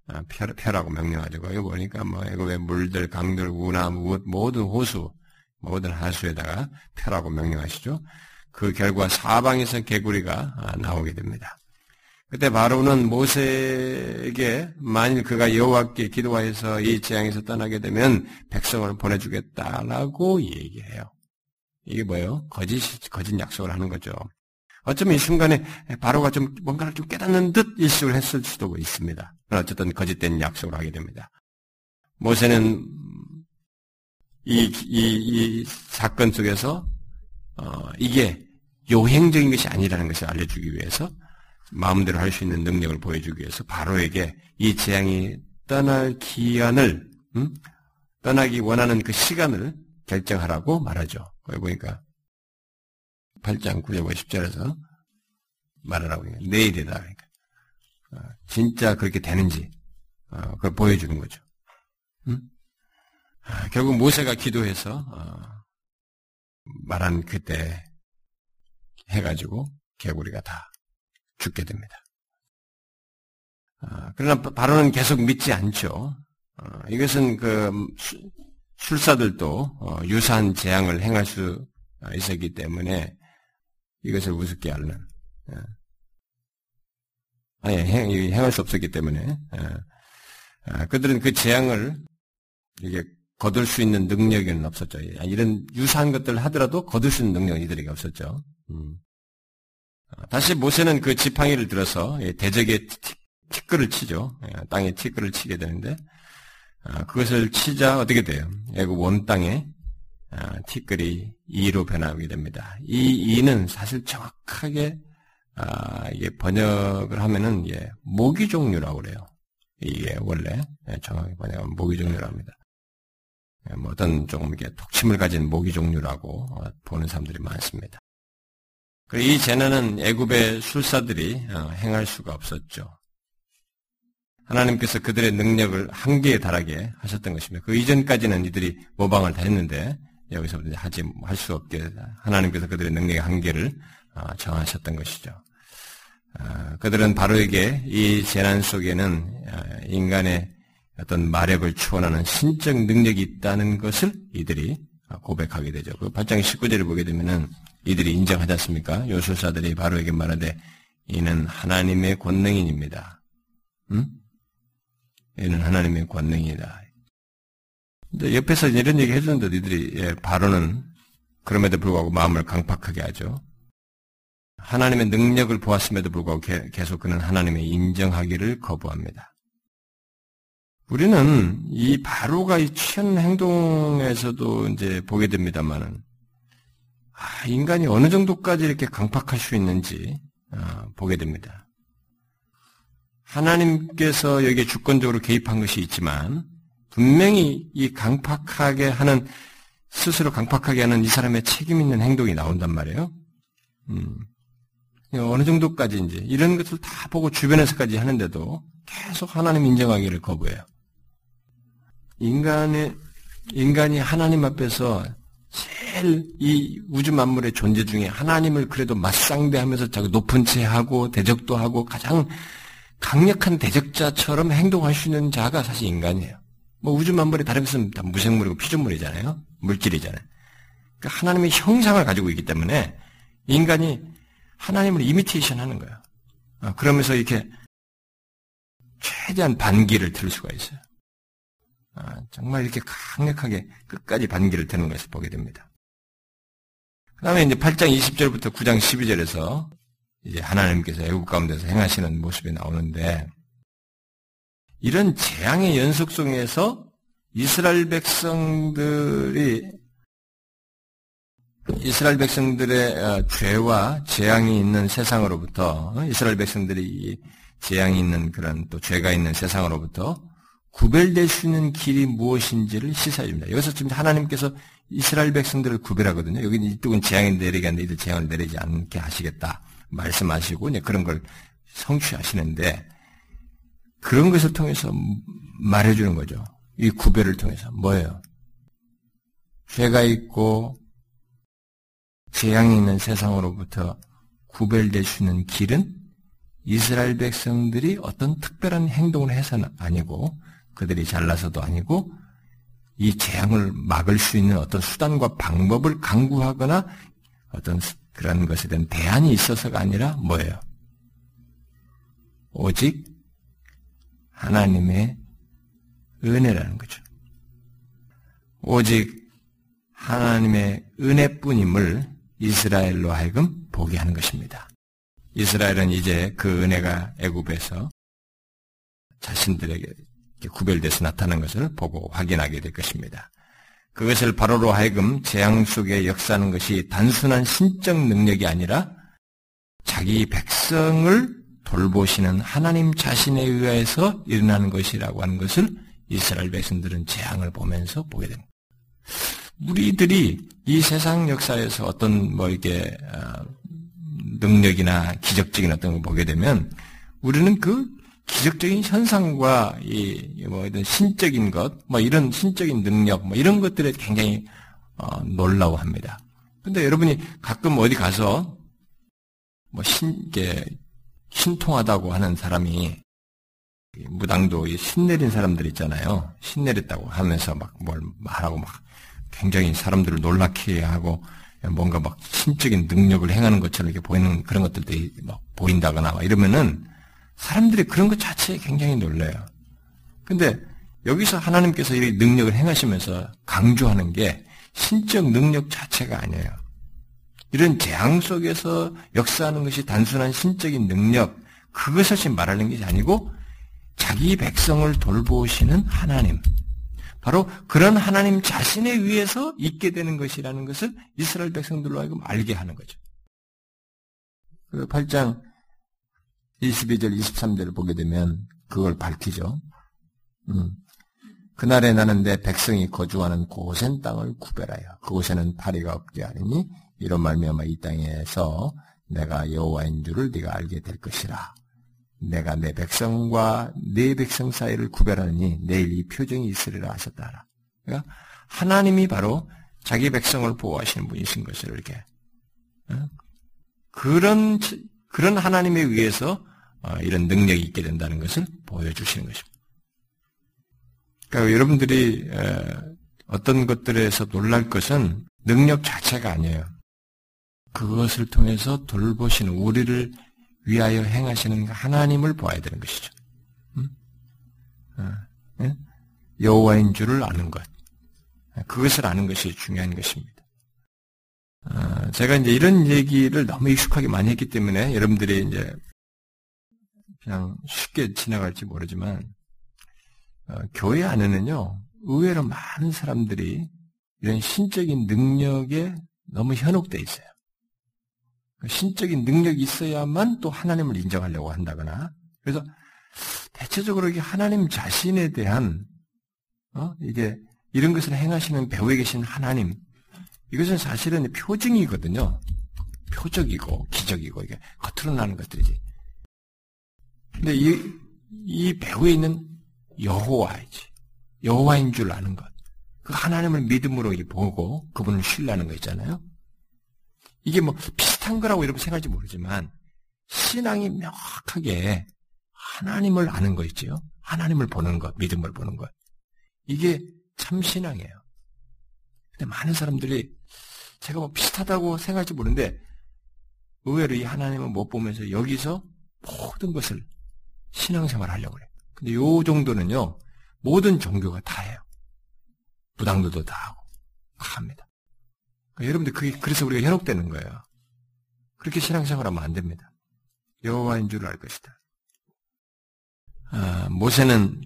어, 펴라고 명령하죠. 거기 보니까 뭐 애굽의 물들, 강들, 우나, 모든 호수, 모든 하수에다가 펴라고 명령하시죠. 그 결과 사방에서 개구리가 아, 나오게 됩니다. 그때 바로는 모세에게 만일 그가 여호와께 기도하여서 이 재앙에서 떠나게 되면 백성을 보내주겠다라고 얘기해요. 이게 뭐예요? 거짓 거짓 약속을 하는 거죠. 어쩌면 이 순간에 바로가 좀 뭔가를 좀 깨닫는 듯 일식을 했을 수도 있습니다. 어쨌든 거짓된 약속을 하게 됩니다. 모세는 이, 이, 이 사건 속에서 어, 이게 요행적인 것이 아니라는 것을 알려주기 위해서 마음대로 할 수 있는 능력을 보여주기 위해서 바로에게 이 재앙이 떠날 기한을 음? 떠나기 원하는 그 시간을 결정하라고 말하죠. 거기 보니까 8장 9절 10절에서 말하라고 그러니까 내일이다. 그러니까. 어, 진짜 그렇게 되는지 어, 그걸 보여주는 거죠. 음? 아, 결국 모세가 기도해서 어, 말한 그때 해가지고 개구리가 다 죽게 됩니다. 아, 그러나 바로는 계속 믿지 않죠. 어, 이것은 그 술사들도 어, 유사한 재앙을 행할 수 있었기 때문에 이것을 우습게 예. 아니 행, 행할 수 없었기 때문에 그들은 그 재앙을 이게 거둘 수 있는 능력은 없었죠. 이런 유사한 것들을 하더라도 거둘 수 있는 능력이 이들에게 없었죠. 음. 아, 다시 모세는 그 지팡이를 들어서 대적의 티끌을 치죠. 예, 땅에 티끌을 치게 되는데 아, 그것을 치자 어떻게 돼요? 애국 원 땅에 아, 티끌이 이로 변하게 됩니다. 이 이는 사실 정확하게 이게 번역을 하면은 예, 모기 종류라고 그래요. 이게 원래 예, 정확히 번역하면 모기 종류라고 합니다. 예, 뭐 어떤 조금 이렇게 독침을 가진 모기 종류라고 어, 보는 사람들이 많습니다. 이 재난은 애굽의 술사들이 어, 행할 수가 없었죠. 하나님께서 그들의 능력을 한계에 달하게 하셨던 것입니다. 그 이전까지는 이들이 모방을 다 했는데 여기서 하지 할 수 없게 하나님께서 그들의 능력의 한계를 어, 정하셨던 것이죠. 그들은 바로에게 이 재난 속에는 인간의 어떤 마력을 추원하는 신적 능력이 있다는 것을 이들이 고백하게 되죠. 그 8장 19절을 보게 되면은 이들이 인정하지 않습니까? 요술사들이 바로에게 말하되 이는 하나님의 권능인입니다. 응? 이는 하나님의 권능이다. 근데 옆에서 이런 얘기 해주는데 이들이 예, 바로는 그럼에도 불구하고 마음을 강팍하게 하죠. 하나님의 능력을 보았음에도 불구하고 계속 그는 하나님의 인정하기를 거부합니다. 우리는 이 바로가 취한 행동에서도 이제 보게 됩니다만은 아, 인간이 어느 정도까지 이렇게 강팍할 수 있는지 아, 보게 됩니다. 하나님께서 여기에 주권적으로 개입한 것이 있지만 분명히 이 강팍하게 하는 스스로 강팍하게 하는 이 사람의 책임 있는 행동이 나온단 말이에요. 음. 어느 정도까지 이제 이런 것을 다 보고 주변에서까지 하는데도 계속 하나님 인정하기를 거부해요. 인간의, 인간이 하나님 앞에서 제일 이 우주 만물의 존재 중에 하나님을 그래도 맞상대하면서 자기 높은 채 하고 대적도 하고 가장 강력한 대적자처럼 행동할 수 있는 자가 사실 인간이에요. 뭐 우주 만물이 다른 것은 다 무생물이고 피조물이잖아요. 물질이잖아요. 그러니까 하나님의 형상을 가지고 있기 때문에 인간이 하나님을 이미테이션 하는 거예요. 아, 그러면서 이렇게 최대한 반기를 들 수가 있어요. 아, 정말 이렇게 강력하게 끝까지 반기를 드는 것을 보게 됩니다. 그 다음에 이제 8장 20절부터 9장 12절에서 이제 하나님께서 애국 가운데서 행하시는 모습이 나오는데 이런 재앙의 연속 속에서 이스라엘 백성들이 이스라엘 백성들의 어, 죄와 재앙이 있는 세상으로부터 어, 이스라엘 백성들이 재앙이 있는 그런 또 죄가 있는 세상으로부터 구별될 수 있는 길이 무엇인지를 시사해 줍니다. 여기서 지금 하나님께서 이스라엘 백성들을 구별하거든요. 여기 이쪽은 재앙이 내리게 하는데 이들 재앙을 내리지 않게 하시겠다. 말씀하시고 이제 그런 걸 성취하시는데 그런 것을 통해서 말해주는 거죠. 이 구별을 통해서 뭐예요? 죄가 있고 재앙이 있는 세상으로부터 구별될 수 있는 길은 이스라엘 백성들이 어떤 특별한 행동을 해서는 아니고 그들이 잘나서도 아니고 이 재앙을 막을 수 있는 어떤 수단과 방법을 강구하거나 어떤 그런 것에 대한 대안이 있어서가 아니라 뭐예요? 오직 하나님의 은혜라는 거죠. 오직 하나님의 은혜뿐임을 이스라엘로 하여금 보게 하는 것입니다. 이스라엘은 이제 그 은혜가 애굽에서 자신들에게 구별돼서 나타난 것을 보고 확인하게 될 것입니다. 그것을 바로로 하여금 재앙 속에 역사하는 것이 단순한 신적 능력이 아니라 자기 백성을 돌보시는 하나님 자신에 의해서 일어나는 것이라고 하는 것을 이스라엘 백성들은 재앙을 보면서 보게 됩니다. 우리들이 이 세상 역사에서 어떤 뭐 이게 어, 능력이나 기적적인 어떤 걸 보게 되면 우리는 그 기적적인 현상과 이뭐 이런 신적인 것, 뭐 이런 신적인 능력, 뭐 이런 것들에 굉장히 어, 놀라워합니다. 근데 여러분이 가끔 어디 가서 뭐 신, 게 신통하다고 하는 사람이 무당도 신내린 사람들 있잖아요. 신내렸다고 하면서 막 뭘 말하고 막 굉장히 사람들을 놀라게 하고 뭔가 막 신적인 능력을 행하는 것처럼 이렇게 보이는 그런 것들도 막 보인다거나 막 이러면은 사람들이 그런 것 자체에 굉장히 놀래요. 근데 여기서 하나님께서 이 능력을 행하시면서 강조하는 게 신적 능력 자체가 아니에요. 이런 재앙 속에서 역사하는 것이 단순한 신적인 능력, 그것을 말하는 것이 아니고 자기 백성을 돌보시는 하나님. 바로 그런 하나님 자신에 의해서 있게 되는 것이라는 것을 이스라엘 백성들로 하여금 알게 하는 거죠. 그 8장 22절, 23절을 보게 되면 그걸 밝히죠. 음. 그날에 나는 내 백성이 거주하는 고센 땅을 구별하여 그곳에는 파리가 없게 하리니 이런 말미암아 이 땅에서 내가 여호와인 줄을 네가 알게 될 것이라. 내가 내 백성과 내 백성 사이를 구별하니 내일 이 표정이 있으리라 하셨다. 그러니까 하나님이 바로 자기 백성을 보호하시는 분이신 것을 이렇게 어? 그런 그런 하나님에 의해서 어, 이런 능력이 있게 된다는 것을 보여주시는 것입니다. 그러니까 여러분들이 어떤 것들에서 놀랄 것은 능력 자체가 아니에요. 그것을 통해서 돌보시는 우리를 위하여 행하시는 하나님을 보아야 되는 것이죠. 음? 어, 예? 여호와인 줄을 아는 것, 그것을 아는 것이 중요한 것입니다. 어, 제가 이제 이런 얘기를 너무 익숙하게 많이 했기 때문에 여러분들이 이제 그냥 쉽게 지나갈지 모르지만 어, 교회 안에는요 의외로 많은 사람들이 이런 신적인 능력에 너무 현혹돼 있어요. 신적인 능력이 있어야만 또 하나님을 인정하려고 한다거나 그래서 대체적으로 이게 하나님 자신에 대한 어? 이게 이런 것을 행하시는 배후에 계신 하나님 이것은 사실은 표징이거든요. 표적이고 기적이고 이게 겉으로 나는 것들이지. 근데 이, 이 배후에 있는 여호와이지. 여호와인 줄 아는 것. 그 하나님을 믿음으로 보고 그분을 신뢰하는 거 있잖아요. 이게 뭐 비슷한 거라고 여러분 생각할지 모르지만 신앙이 명확하게 하나님을 아는 거 있지요. 하나님을 보는 것, 믿음을 보는 것. 이게 참 신앙이에요. 근데 많은 사람들이 제가 뭐 비슷하다고 생각할지 모르는데 의외로 이 하나님을 못 보면서 여기서 모든 것을 신앙생활 하려고 그래요. 근데 요 정도는요, 모든 종교가 다 해요. 부당도도 다 하고, 다 합니다. 그러니까 여러분들 그게 그래서 우리가 현혹되는 거예요. 그렇게 신앙생활하면 안 됩니다. 여호와인 줄 알 것이다. 아, 모세는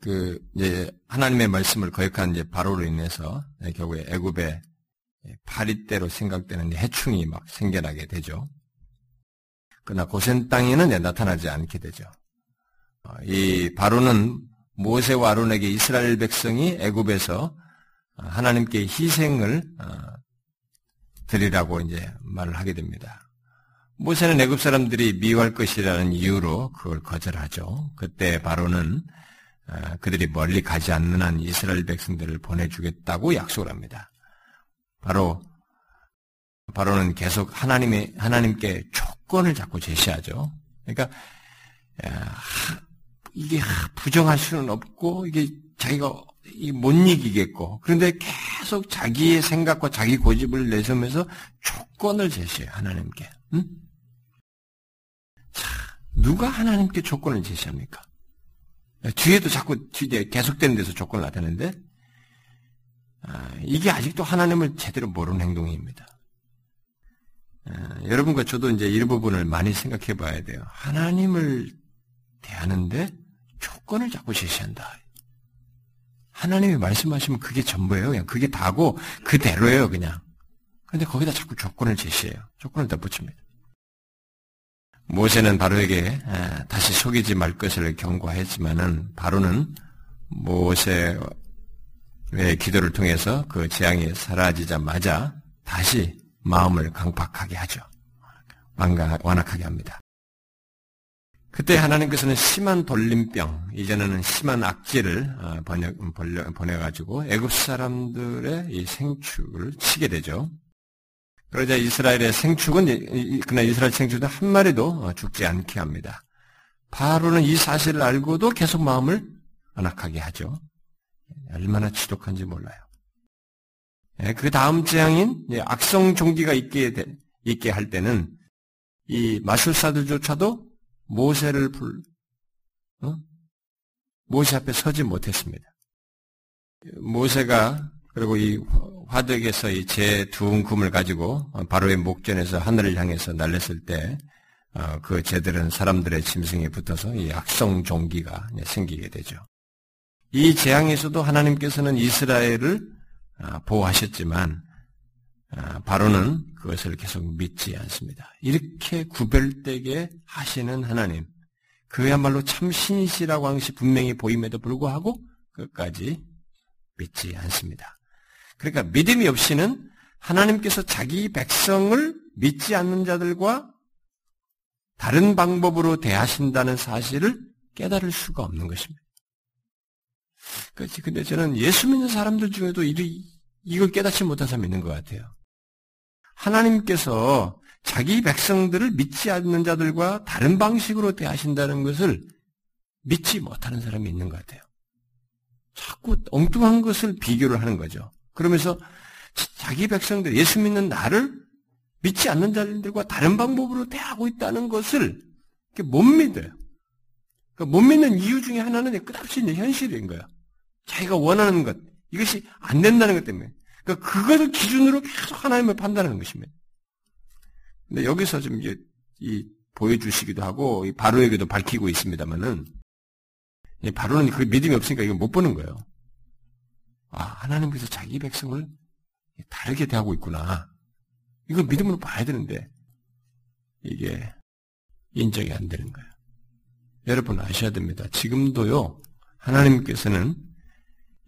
그 이제 하나님의 말씀을 거역한 이제 바로로 인해서 결국에 애굽의 파리대로 생각되는 해충이 막 생겨나게 되죠. 그러나 고센 땅에는 나타나지 않게 되죠. 어, 이 바로는 모세와 아론에게 이스라엘 백성이 애굽에서 하나님께 희생을 어, 드리라고 이제 말을 하게 됩니다. 모세는 애굽 사람들이 미워할 것이라는 이유로 그걸 거절하죠. 그때 바로는 어, 그들이 멀리 가지 않는 한 이스라엘 백성들을 보내주겠다고 약속을 합니다. 바로 바로는 계속 하나님의 하나님께 조건을 자꾸 제시하죠. 그러니까 이게 부정할 수는 없고 이게 자기가 못 이기겠고 그런데 계속 자기의 생각과 자기 고집을 내세우면서 조건을 제시해요 하나님께. 응? 자, 누가 하나님께 조건을 제시합니까? 뒤에도 자꾸 뒤에 계속되는 데서 조건을 나타내는데 아, 이게 아직도 하나님을 제대로 모르는 행동입니다. 여러분과 저도 이제 이 부분을 많이 생각해 봐야 돼요. 하나님을 대하는데 조건을 자꾸 제시한다. 하나님이 말씀하시면 그게 전부예요. 그냥 그게 다고 그대로예요, 그냥. 근데 거기다 자꾸 조건을 제시해요. 조건을 더 붙입니다. 모세는 바로에게 다시 속이지 말 것을 경고했지만은 바로는 모세의 기도를 통해서 그 재앙이 사라지자마자 다시 마음을 강팍하게 하죠. 완악하게 합니다. 그때 하나님께서는 심한 돌림병, 이전에는 심한 악질을 어, 번역, 보내가지고 애굽 사람들의 이 생축을 치게 되죠. 그러자 이스라엘의 생축은 그러나 이스라엘 생축은 한 마리도 어, 죽지 않게 합니다. 바로는 이 사실을 알고도 계속 마음을 안악하게 하죠. 얼마나 지독한지 몰라요. 예, 그 다음 재앙인 악성 종기가 있게 있게 할 때는 이 마술사들조차도 모세를 불, 어? 모세 앞에 서지 못했습니다. 모세가 그리고 이 화덕에서 이 제 두은 금을 가지고 바로의 목전에서 하늘을 향해서 날렸을 때그 어, 제들은 사람들의 짐승에 붙어서 이 악성 종기가 생기게 되죠. 이 재앙에서도 하나님께서는 이스라엘을 어, 보호하셨지만 아, 바로는 그것을 계속 믿지 않습니다. 이렇게 구별되게 하시는 하나님, 그야말로 참 신이시라고 것이 분명히 보임에도 불구하고 끝까지 믿지 않습니다. 그러니까 믿음이 없이는 하나님께서 자기 백성을 믿지 않는 자들과 다른 방법으로 대하신다는 사실을 깨달을 수가 없는 것입니다. 그렇지. 근데 저는 예수 믿는 사람들 중에도 이걸 깨닫지 못한 사람이 있는 것 같아요. 하나님께서 자기 백성들을 믿지 않는 자들과 다른 방식으로 대하신다는 것을 믿지 못하는 사람이 있는 것 같아요. 자꾸 엉뚱한 것을 비교를 하는 거죠. 그러면서 자기 백성들, 예수 믿는 나를 믿지 않는 자들과 다른 방법으로 대하고 있다는 것을 못 믿어요. 그러니까 못 믿는 이유 중에 하나는 끝없이 현실인 거예요. 자기가 원하는 것, 이것이 안 된다는 것 때문에. 그러니까 그것을 기준으로 계속 하나님을 판단하는 것입니다. 근데 여기서 좀 이제 이 보여주시기도 하고 이 바로에게도 밝히고 있습니다만은 바로는 그 믿음이 없으니까 이거 못 보는 거예요. 아 하나님께서 자기 백성을 다르게 대하고 있구나. 이걸 믿음으로 봐야 되는데 이게 인정이 안 되는 거예요. 여러분 아셔야 됩니다. 지금도요 하나님께서는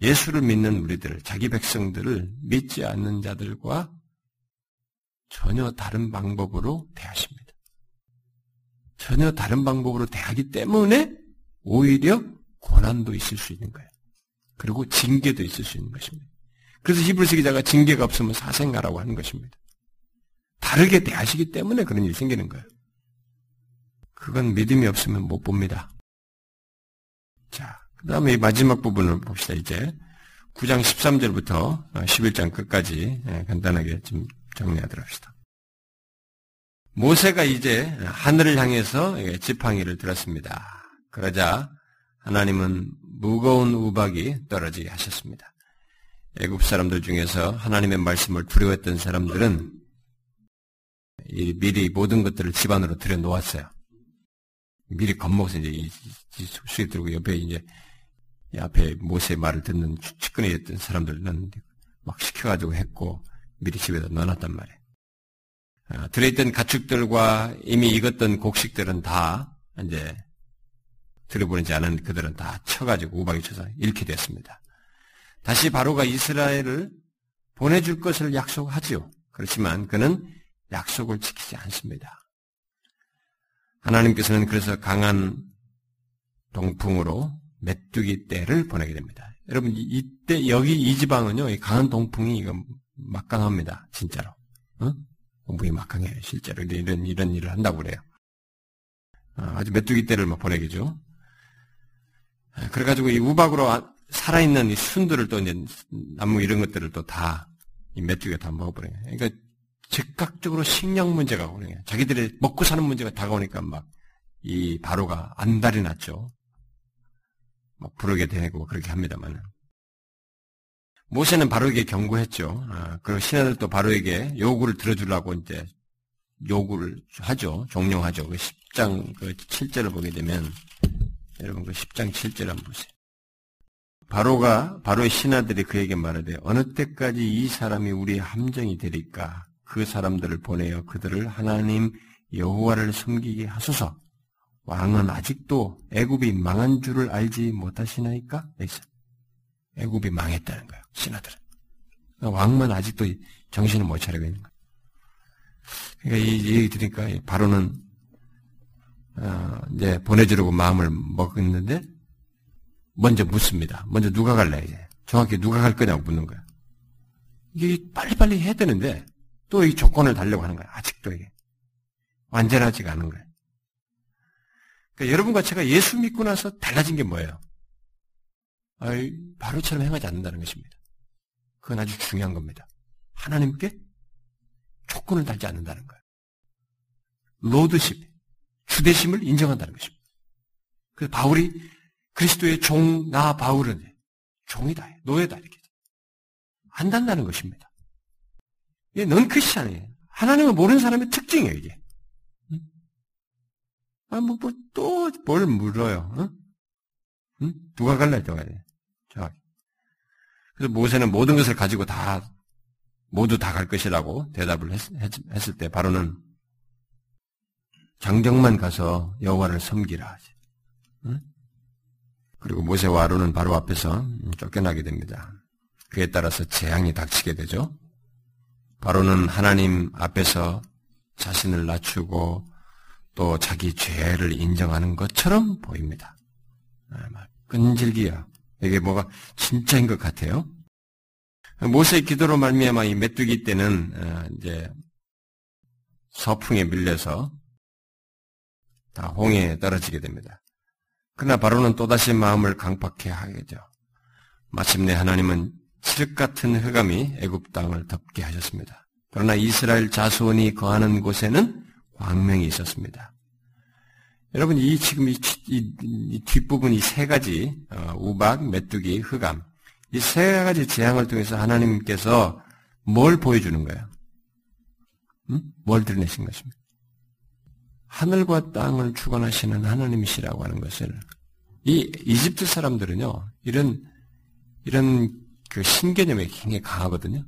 예수를 믿는 우리들, 자기 백성들을 믿지 않는 자들과 전혀 다른 방법으로 대하십니다. 전혀 다른 방법으로 대하기 때문에 오히려 고난도 있을 수 있는 거예요. 그리고 징계도 있을 수 있는 것입니다. 그래서 히브리서 기자가 징계가 없으면 사생가라고 하는 것입니다. 다르게 대하시기 때문에 그런 일이 생기는 거예요. 그건 믿음이 없으면 못 봅니다. 자, 그 다음에 마지막 부분을 봅시다, 이제. 9장 13절부터 11장 끝까지 예, 간단하게 좀 정리하도록 합시다. 모세가 이제 하늘을 향해서 지팡이를 들었습니다. 그러자 하나님은 무거운 우박이 떨어지게 하셨습니다. 애굽 사람들 중에서 하나님의 말씀을 두려워했던 사람들은 미리 모든 것들을 집안으로 들여놓았어요. 미리 겁먹어서 이제 수에 들고 옆에 이제 앞에 모세의 말을 듣는 측근이었던 사람들은 막 시켜가지고 했고 미리 집에다 넣어놨단 말이에요. 아, 들어있던 가축들과 이미 익었던 곡식들은 다 이제 들어보지 않은 그들은 다 쳐가지고 우박이 쳐서 잃게 됐습니다. 다시 바로가 이스라엘을 보내줄 것을 약속하지요. 그렇지만 그는 약속을 지키지 않습니다. 하나님께서는 그래서 강한 동풍으로 메뚜기 떼를 보내게 됩니다. 여러분 이때 여기 이 지방은요 강한 동풍이 이거 막강합니다. 진짜로. 어? 동풍이 막강해요. 실제로 이런 이런 일을 한다고 그래요. 아, 아주 메뚜기 떼를 막 보내게죠. 아, 그래가지고 이 우박으로 아, 살아있는 이 순들을 또 이제 나무 이런 것들을 또 다 이 메뚜기가 다 먹어버려요. 그러니까 즉각적으로 식량 문제가 오네요. 자기들의 먹고 사는 문제가 다가오니까 막 이 바로가 안달이 났죠. 막 부르게 되고 그렇게 합니다만. 모세는 바로에게 경고했죠. 아, 그리고 신하들도 바로에게 요구를 들어주려고 이제 요구를 하죠. 종용하죠. 그 10장 그 7절을 보게 되면 여러분 그 10장 7절 한번 보세요. 바로가 바로의 신하들이 그에게 말하되 어느 때까지 이 사람이 우리의 함정이 되리까 그 사람들을 보내어 그들을 하나님 여호와를 섬기게 하소서. 왕은 아직도 애굽이 망한 줄을 알지 못하시나이까? 애굽이 망했다는 거예요. 신하들은. 왕만 아직도 정신을 못 차리고 있는 거예요. 그러니까 이 얘기 들으니까 바로는 어, 이제 보내주려고 마음을 먹었는데 먼저 묻습니다. 먼저 누가 갈래 이제 정확히 누가 갈 거냐고 묻는 거야. 이게 빨리빨리 해야 되는데 또 이 조건을 달려고 하는 거야. 아직도 이게 완전하지가 않은 거예요. 그러니까 여러분과 제가 예수 믿고 나서 달라진 게 뭐예요? 아이, 바로처럼 행하지 않는다는 것입니다. 그건 아주 중요한 겁니다. 하나님께 조건을 달지 않는다는 거예요. 로드십, 주대심을 인정한다는 것입니다. 그래서 바울이 그리스도의 종, 나 바울은 종이다, 노예다, 이렇게. 안단다는 것입니다. 이게 넌 크리스찬이에요. 하나님을 모르는 사람의 특징이에요, 이게. 아, 뭐, 뭐, 또, 뭘 물어요, 응? 응? 누가 갈래, 누가 갈래. 자. 그래서 모세는 모든 것을 가지고 다, 모두 다 갈 것이라고 대답을 했, 했, 을때 바로는 장정만 가서 여호와를 섬기라 하지. 응? 그리고 모세와 아론은 바로 앞에서 쫓겨나게 됩니다. 그에 따라서 재앙이 닥치게 되죠. 바로는 하나님 앞에서 자신을 낮추고 또 자기 죄를 인정하는 것처럼 보입니다. 아, 끈질기야. 이게 뭐가 진짜인 것 같아요. 모세의 기도로 말미암아 이 메뚜기 때는 어, 이제 서풍에 밀려서 다 홍해에 떨어지게 됩니다. 그러나 바로는 또다시 마음을 강팍해 하겠죠. 마침내 하나님은 칠흑 같은 흑암이 애굽 땅을 덮게 하셨습니다. 그러나 이스라엘 자손이 거하는 곳에는 광명이 있었습니다. 여러분 이 지금 이, 이, 이 뒷부분 이 세 가지 어, 우박, 메뚜기, 흑암 이 세 가지 재앙을 통해서 하나님께서 뭘 보여주는 거예요? 음? 뭘 드러내신 것입니까? 하늘과 땅을 주관하시는 하나님이시라고 하는 것을 이 이집트 사람들은요 이런 이런 그 신개념에 굉장히 강하거든요.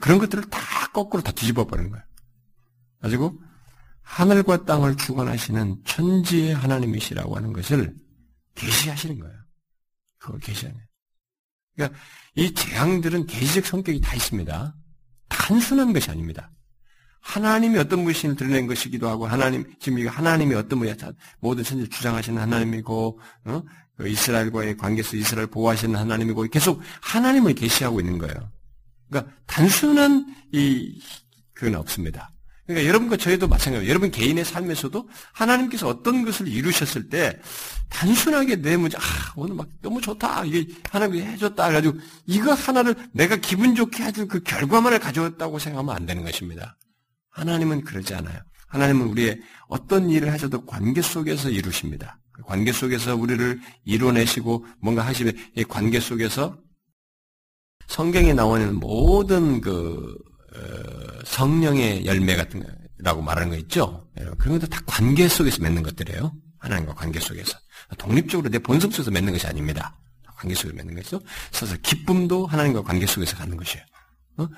그런 것들을 다 거꾸로 다 뒤집어 버리는 거예요. 가지고 하늘과 땅을 주관하시는 천지의 하나님이시라고 하는 것을 계시하시는 거예요. 그걸 계시하네. 그러니까 이 재앙들은 계시적 성격이 다 있습니다. 단순한 것이 아닙니다. 하나님이 어떤 분신을 드러낸 것이기도 하고 하나님 지금 이거 하나님이 어떤 분이야 모든 천지 주장하시는 하나님이고 어? 그 이스라엘과의 관계에서 이스라엘 보호하시는 하나님이고 계속 하나님을 계시하고 있는 거예요. 그러니까 단순한 이 그건 없습니다. 그러니까 여러분과 저희도 마찬가지예요. 여러분 개인의 삶에서도 하나님께서 어떤 것을 이루셨을 때 단순하게 내 문제, 아, 오늘 막 너무 좋다. 이게 하나님이 해줬다. 그래가지고 이거 하나를 내가 기분 좋게 해줄 그 결과만을 가져왔다고 생각하면 안 되는 것입니다. 하나님은 그러지 않아요. 하나님은 우리의 어떤 일을 하셔도 관계 속에서 이루십니다. 그 관계 속에서 우리를 이뤄내시고 뭔가 하시면 이 관계 속에서 성경에 나오는 모든 그 어, 성령의 열매 같은 거라고 말하는 거 있죠. 그런 것도 다 관계 속에서 맺는 것들이에요. 하나님과 관계 속에서 독립적으로 내 본성 속에서 맺는 것이 아닙니다. 관계 속에서 맺는 것이죠. 그래서 기쁨도 하나님과 관계 속에서 갖는 것이에요. 어?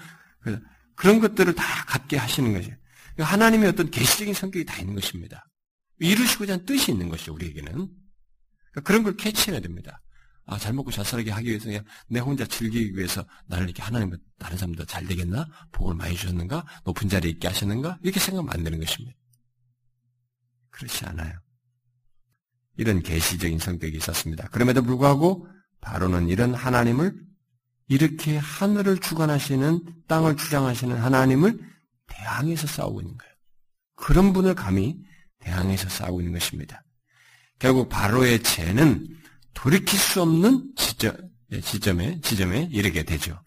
그래서 그런 것들을 다 갖게 하시는 것이에요. 그러니까 하나님의 어떤 계시적인 성격이 다 있는 것입니다. 이루시고자 하는 뜻이 있는 것이죠, 우리에게는. 그러니까 그런 걸 캐치해야 됩니다. 아, 잘 먹고 잘 살게 하기 위해서 그냥 내 혼자 즐기기 위해서 나를 이렇게 하나님과 다른 사람도 잘 되겠나? 복을 많이 주셨는가? 높은 자리에 있게 하셨는가? 이렇게 생각하면 안 되는 것입니다. 그렇지 않아요. 이런 계시적인 성격이 있었습니다. 그럼에도 불구하고 바로는 이런 하나님을 이렇게 하늘을 주관하시는 땅을 주장하시는 하나님을 대항해서 싸우고 있는 거예요. 그런 분을 감히 대항해서 싸우고 있는 것입니다. 결국 바로의 죄는 돌이킬 수 없는 지점, 예, 지점에, 지점에 이르게 되죠.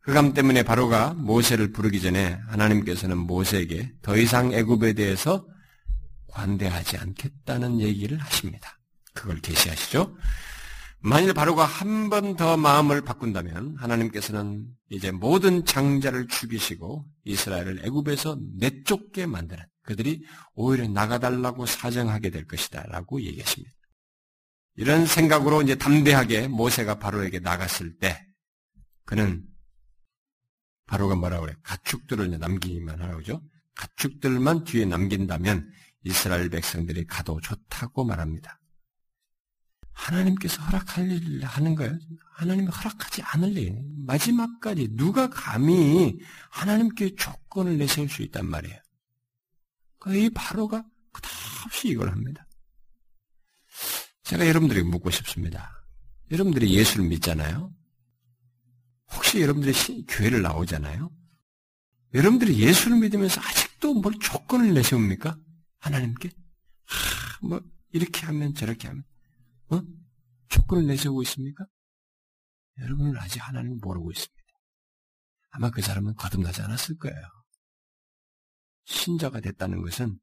그감 때문에 바로가 모세를 부르기 전에 하나님께서는 모세에게 더 이상 애굽에 대해서 관대하지 않겠다는 얘기를 하십니다. 그걸 계시하시죠. 만일 바로가 한 번 더 마음을 바꾼다면 하나님께서는 이제 모든 장자를 죽이시고 이스라엘을 애굽에서 내쫓게 만드는 그들이 오히려 나가달라고 사정하게 될 것이다라고 얘기했습니다. 이런 생각으로 이제 담대하게 모세가 바로에게 나갔을 때 그는 바로가 뭐라고 그래? 가축들을 남기기만 하라고 그죠? 가축들만 뒤에 남긴다면 이스라엘 백성들이 가도 좋다고 말합니다. 하나님께서 허락할 일을 하는 거예요. 하나님이 허락하지 않을 일. 마지막까지 누가 감히 하나님께 조건을 내세울 수 있단 말이에요. 그러니까 이 바로가 끝없이 이걸 합니다. 제가 여러분들에게 묻고 싶습니다. 여러분들이 예수를 믿잖아요. 혹시 여러분들이 교회를 나오잖아요. 여러분들이 예수를 믿으면서 아직도 뭘 조건을 내세웁니까? 하나님께? 하, 뭐 이렇게 하면 저렇게 하면 어? 조건을 내세우고 있습니까? 여러분은 아직 하나님을 모르고 있습니다. 아마 그 사람은 거듭나지 않았을 거예요. 신자가 됐다는 것은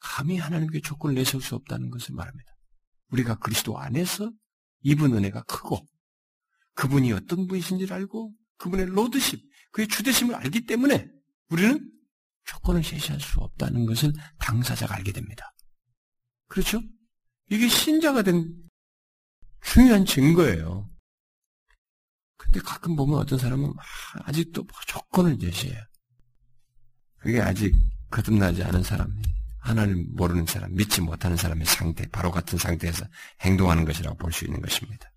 감히 하나님께 조건을 내세울 수 없다는 것을 말합니다. 우리가 그리스도 안에서 입은 은혜가 크고 그분이 어떤 분이신지를 알고 그분의 로드십, 그의 주대심을 알기 때문에 우리는 조건을 제시할 수 없다는 것을 당사자가 알게 됩니다. 그렇죠? 이게 신자가 된 중요한 증거예요. 근데 가끔 보면 어떤 사람은 아직도 조건을 제시해요. 그게 아직 거듭나지 않은 사람, 하나님 모르는 사람, 믿지 못하는 사람의 상태, 바로 같은 상태에서 행동하는 것이라고 볼 수 있는 것입니다.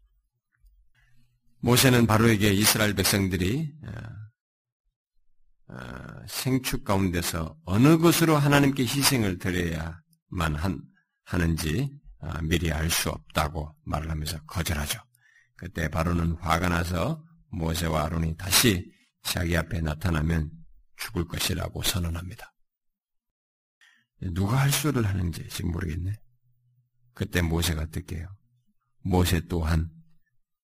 모세는 바로에게 이스라엘 백성들이 어, 어, 생축 가운데서 어느 것으로 하나님께 희생을 드려야만 한, 하는지 어, 미리 알 수 없다고 말을 하면서 거절하죠. 그때 바로는 화가 나서 모세와 아론이 다시 자기 앞에 나타나면 죽을 것이라고 선언합니다. 누가 할 수를 하는지 지금 모르겠네. 그때 모세가 듣게요. 모세 또한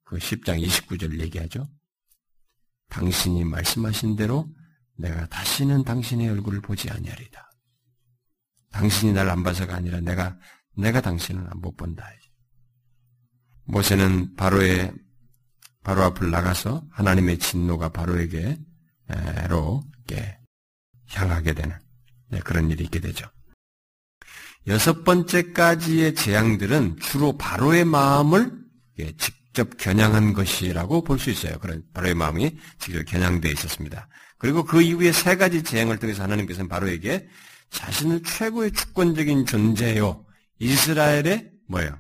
그 10장 29절 얘기하죠. 당신이 말씀하신 대로 내가 다시는 당신의 얼굴을 보지 아니하리다. 당신이 날 안 봐서가 아니라 내가 내가 당신을 못 본다. 모세는 바로의 바로 앞을 나가서 하나님의 진노가 바로에게로 향하게 되는 네, 그런 일이 있게 되죠. 여섯 번째까지의 재앙들은 주로 바로의 마음을 직접 겨냥한 것이라고 볼 수 있어요. 그런 바로의 마음이 직접 겨냥되어 있었습니다. 그리고 그 이후에 세 가지 재앙을 통해서 하나님께서는 바로에게 자신을 최고의 주권적인 존재요. 이스라엘의 뭐예요?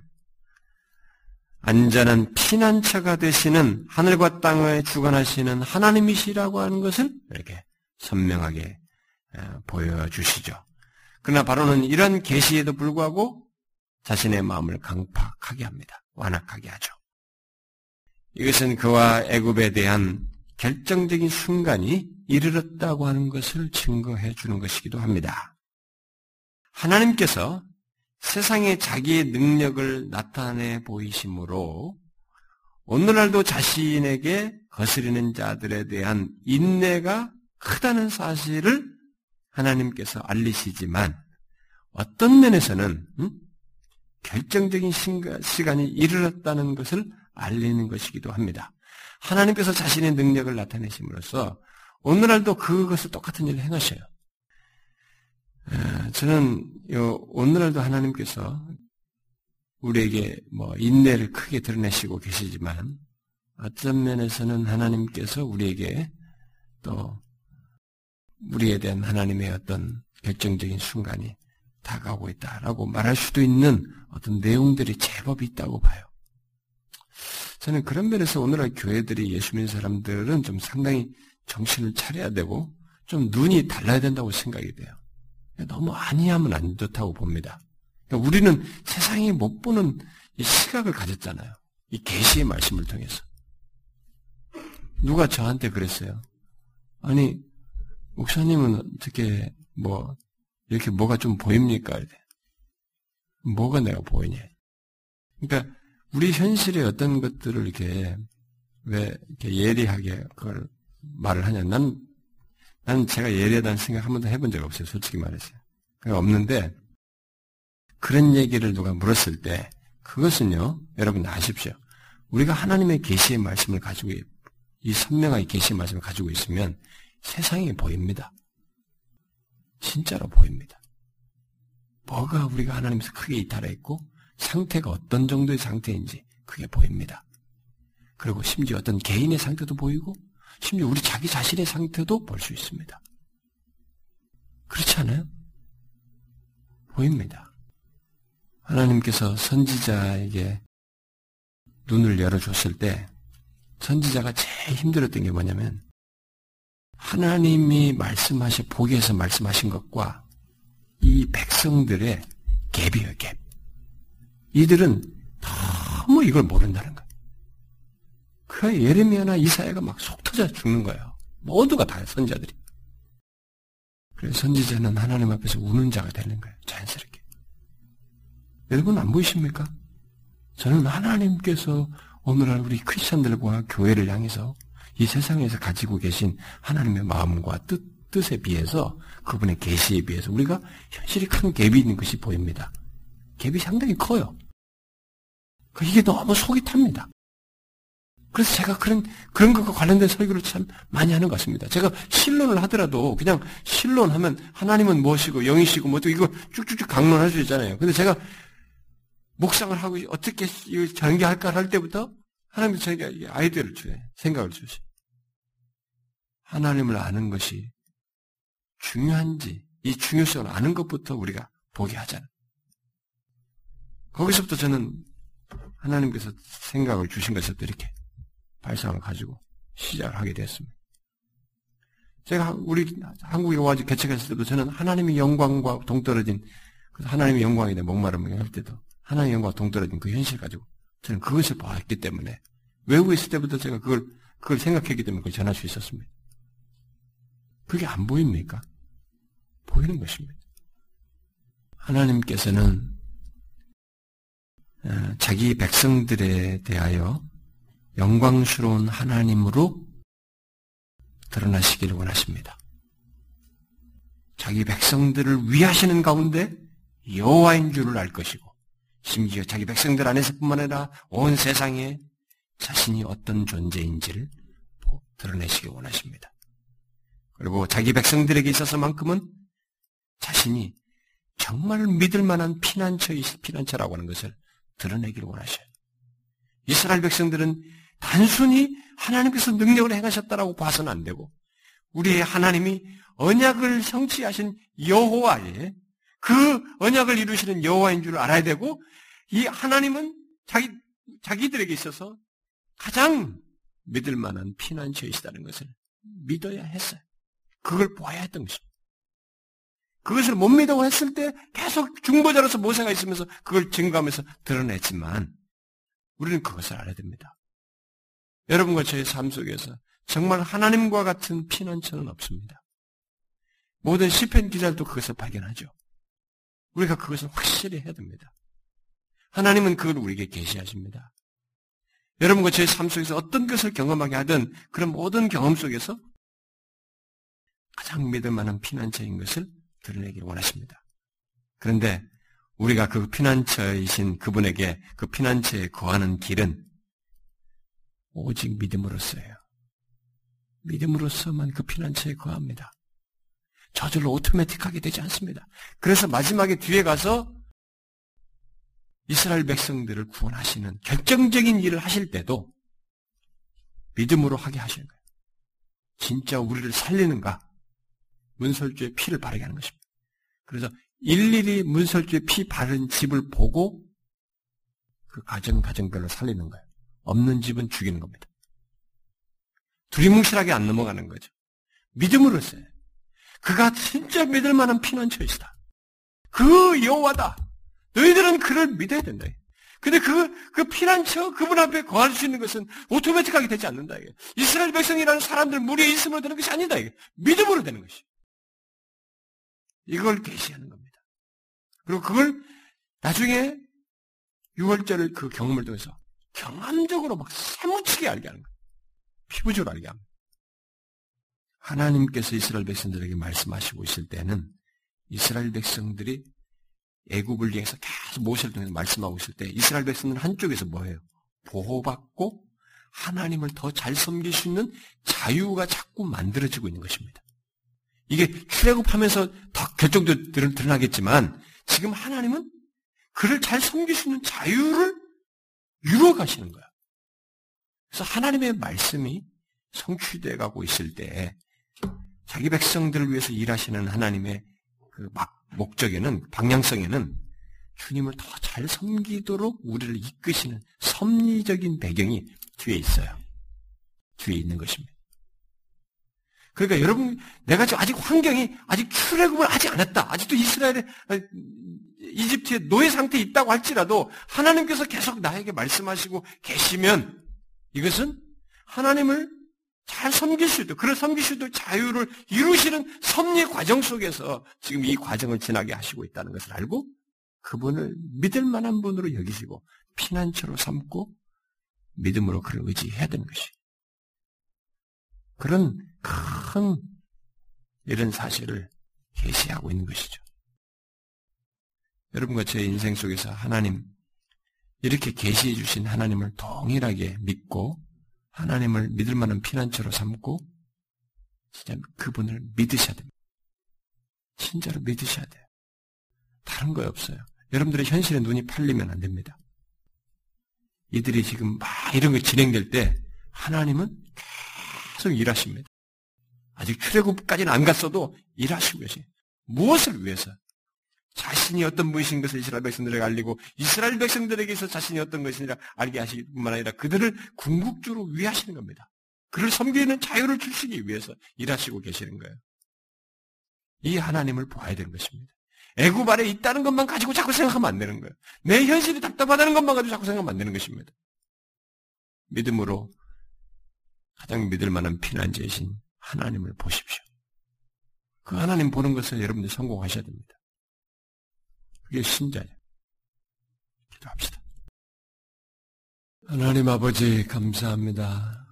안전한 피난처가 되시는 하늘과 땅을 주관하시는 하나님이시라고 하는 것을 이렇게 선명하게 보여주시죠. 그러나 바로는 이런 계시에도 불구하고 자신의 마음을 강팍하게 합니다. 완악하게 하죠. 이것은 그와 애굽에 대한 결정적인 순간이 이르렀다고 하는 것을 증거해 주는 것이기도 합니다. 하나님께서 세상에 자기의 능력을 나타내 보이심으로 오늘날도 자신에게 거스리는 자들에 대한 인내가 크다는 사실을 하나님께서 알리시지만 어떤 면에서는 음? 결정적인 시간이 이르렀다는 것을 알리는 것이기도 합니다. 하나님께서 자신의 능력을 나타내심으로써 오늘날도 그것을 똑같은 일을 행하셔요. 저는 오늘날도 하나님께서 우리에게 뭐 인내를 크게 드러내시고 계시지만 어떤 면에서는 하나님께서 우리에게 또 우리에 대한 하나님의 어떤 결정적인 순간이 다가오고 있다라고 말할 수도 있는 어떤 내용들이 제법 있다고 봐요. 저는 그런 면에서 오늘날 교회들이 예수 믿는 사람들은 좀 상당히 정신을 차려야 되고 좀 눈이 달라야 된다고 생각이 돼요. 너무 아니하면 안 좋다고 봅니다. 그러니까 우리는 세상이 못 보는 시각을 가졌잖아요. 이 계시의 말씀을 통해서. 누가 저한테 그랬어요. 아니 목사님은 어떻게 뭐 이렇게 뭐가 좀 보입니까? 뭐가 내가 보이냐? 그러니까 우리 현실의 어떤 것들을 이렇게 왜 이렇게 예리하게 그걸 말을 하냐? 난, 난 제가 예리하다는 생각 한 번도 해본 적 없어요. 솔직히 말해서. 그러니까 없는데, 그런 얘기를 누가 물었을 때, 그것은요, 여러분 아십시오. 우리가 하나님의 계시의 말씀을 가지고 이 선명하게 계시의 말씀을 가지고 있으면 세상에 보입니다. 진짜로 보입니다. 뭐가 우리가 하나님에서 크게 이탈해 있고 상태가 어떤 정도의 상태인지 그게 보입니다. 그리고 심지어 어떤 개인의 상태도 보이고 심지어 우리 자기 자신의 상태도 볼 수 있습니다. 그렇지 않아요? 보입니다. 하나님께서 선지자에게 눈을 열어줬을 때 선지자가 제일 힘들었던 게 뭐냐면 하나님이 말씀하신 보기에서 말씀하신 것과 이 백성들의 갭이에요, 갭. 이들은 너무 이걸 모른다는 거예요. 그 예레미야나 이사야가 막 속 터져 죽는 거예요. 모두가 다 선지자들이. 그래서 선지자는 하나님 앞에서 우는 자가 되는 거예요. 자연스럽게. 여러분 안 보이십니까? 저는 하나님께서 오늘날 우리 크리스천들과 교회를 향해서 이 세상에서 가지고 계신 하나님의 마음과 뜻, 뜻에 비해서 그분의 계시에 비해서 우리가 현실이 큰 갭이 있는 것이 보입니다. 갭이 상당히 커요. 그 이게 너무 속이 탑니다. 그래서 제가 그런, 그런 것과 관련된 설교를 참 많이 하는 것 같습니다. 제가 신론을 하더라도 그냥 신론하면 하나님은 무엇이고 영이시고 뭐 또 이거 쭉쭉쭉 강론할 수 있잖아요. 근데 제가 묵상을 하고 어떻게 전개할까 할 때부터 하나님께서 저에게 아이디어를 주요 생각을 주시. 하나님을 아는 것이 중요한지 이 중요성을 아는 것부터 우리가 보게 하잖아요. 거기서부터 저는 하나님께서 생각을 주신 것부터 이렇게 발상을 가지고 시작을 하게 됐습니다. 제가 우리 한국에 와서 개척했을 때도 저는 하나님의 영광과 동떨어진 하나님의 영광에 대해 목마름을 할 때도 하나님의 영광과 동떨어진 그 현실 가지고 저는 그것을 봤기 때문에 외국에 있을 때부터 제가 그걸 그걸 생각했기 때문에 그걸 전할 수 있었습니다. 그게 안 보입니까? 보이는 것입니다. 하나님께서는 어, 자기 백성들에 대하여 영광스러운 하나님으로 드러나시기를 원하십니다. 자기 백성들을 위하시는 가운데 여호와인 줄을 알 것이고 심지어 자기 백성들 안에서뿐만 아니라 온 세상에 자신이 어떤 존재인지를 드러내시기 원하십니다. 그리고 자기 백성들에게 있어서만큼은 자신이 정말 믿을 만한 피난처, 피난처라고 하는 것을 드러내기를 원하셔요. 이스라엘 백성들은 단순히 하나님께서 능력을 행하셨다라고 봐서는 안 되고 우리의 하나님이 언약을 성취하신 여호와의 그 언약을 이루시는 여호와인 줄 알아야 되고 이 하나님은 자기 자기들에게 있어서 가장 믿을 만한 피난처이시다는 것을 믿어야 했어요. 그걸 보아야 했던 것입니다. 그것을 못 믿어 했을 때 계속 중보자로서 모세가 있으면서 그걸 증거하면서 드러냈지만 우리는 그것을 알아야 됩니다. 여러분과 저의 삶 속에서 정말 하나님과 같은 피난처는 없습니다. 모든 시편 기자들도 그것을 발견하죠. 우리가 그것을 확실히 해야 됩니다. 하나님은 그걸 우리에게 계시하십니다. 여러분과 제삶 속에서 어떤 것을 경험하게 하든 그런 모든 경험 속에서 가장 믿을 만한 피난처인 것을 드러내기를 원하십니다. 그런데 우리가 그 피난처이신 그분에게 그 피난처에 거하는 길은 오직 믿음으로써예요. 믿음으로써만 그 피난처에 거합니다. 저절로 오토매틱하게 되지 않습니다. 그래서 마지막에 뒤에 가서 이스라엘 백성들을 구원하시는 결정적인 일을 하실 때도 믿음으로 하게 하시는 거예요. 진짜 우리를 살리는가? 문설주의 피를 바르게 하는 것입니다. 그래서 일일이 문설주의 피 바른 집을 보고 그 가정 가정별로 살리는 거예요. 없는 집은 죽이는 겁니다. 두리뭉실하게 안 넘어가는 거죠. 믿음으로써요. 그가 진짜 믿을 만한 피난처이시다. 그 여호와다. 너희들은 그를 믿어야 된다. 근데 그, 그 피난처, 그분 앞에 거할 수 있는 것은 오토매틱하게 되지 않는다. 이게. 이스라엘 백성이라는 사람들 무리에 있음으로 되는 것이 아니다. 이게. 믿음으로 되는 것이. 이걸 계시하는 겁니다. 그리고 그걸 나중에 6월절을 그 경험을 통해서 경험적으로 막 사무치게 알게 하는 거예요. 피부적으로 알게 합니다. 하나님께서 이스라엘 백성들에게 말씀하시고 있을 때는 이스라엘 백성들이 애굽을 위해서 계속 모세를 통해서 말씀하고 있을 때 이스라엘 백성들은 한쪽에서 뭐예요? 보호받고 하나님을 더 잘 섬길 수 있는 자유가 자꾸 만들어지고 있는 것입니다. 이게 출애굽하면서 더 결정도 드러나겠지만 지금 하나님은 그를 잘 섬길 수 있는 자유를 가시는 거야. 그래서 하나님의 말씀이 성취돼 가고 있을 때 자기 백성들을 위해서 일하시는 하나님의 그 목적에는 방향성에는 주님을 더 잘 섬기도록 우리를 이끄시는 섭리적인 배경이 뒤에 있어요. 뒤에 있는 것입니다. 그러니까 여러분, 내가 지금 아직 환경이 아직 출애굽을 하지 않았다. 아직도 이스라엘의 아, 이집트의 노예 상태에 있다고 할지라도 하나님께서 계속 나에게 말씀하시고 계시면 이것은 하나님을 잘 섬길 수 있도록, 그런 섬길 수 있도록 자유를 이루시는 섭리 과정 속에서 지금 이 과정을 지나게 하시고 있다는 것을 알고 그분을 믿을 만한 분으로 여기시고 피난처로 삼고 믿음으로 그를 의지해야 되는 것이. 그런 큰 이런 사실을 계시하고 있는 것이죠. 여러분과 제 인생 속에서 하나님 이렇게 계시해 주신 하나님을 동일하게 믿고 하나님을 믿을 만한 피난처로 삼고 진짜 그분을 믿으셔야 됩니다. 진짜로 믿으셔야 돼요. 다른 거 없어요. 여러분들의 현실에 눈이 팔리면 안 됩니다. 이들이 지금 막 이런 게 진행될 때 하나님은 계속 일하십니다. 아직 출애굽까지는 안 갔어도 일하시고 계시. 무엇을 위해서? 자신이 어떤 분이신 것을 이스라엘 백성들에게 알리고 이스라엘 백성들에게서 자신이 어떤 것이냐 알게 하시기 뿐만 아니라 그들을 궁극적으로 위하시는 겁니다. 그를 섬기는 자유를 주시기 위해서 일하시고 계시는 거예요. 이 하나님을 보아야 되는 것입니다. 애굽 안에 있다는 것만 가지고 자꾸 생각하면 안 되는 거예요. 내 현실이 답답하다는 것만 가지고 자꾸 생각하면 안 되는 것입니다. 믿음으로 가장 믿을 만한 피난제이신 하나님을 보십시오. 그 하나님 보는 것을 여러분들 성공하셔야 됩니다. 그게 신자예요. 기도합시다. 하나님 아버지 감사합니다.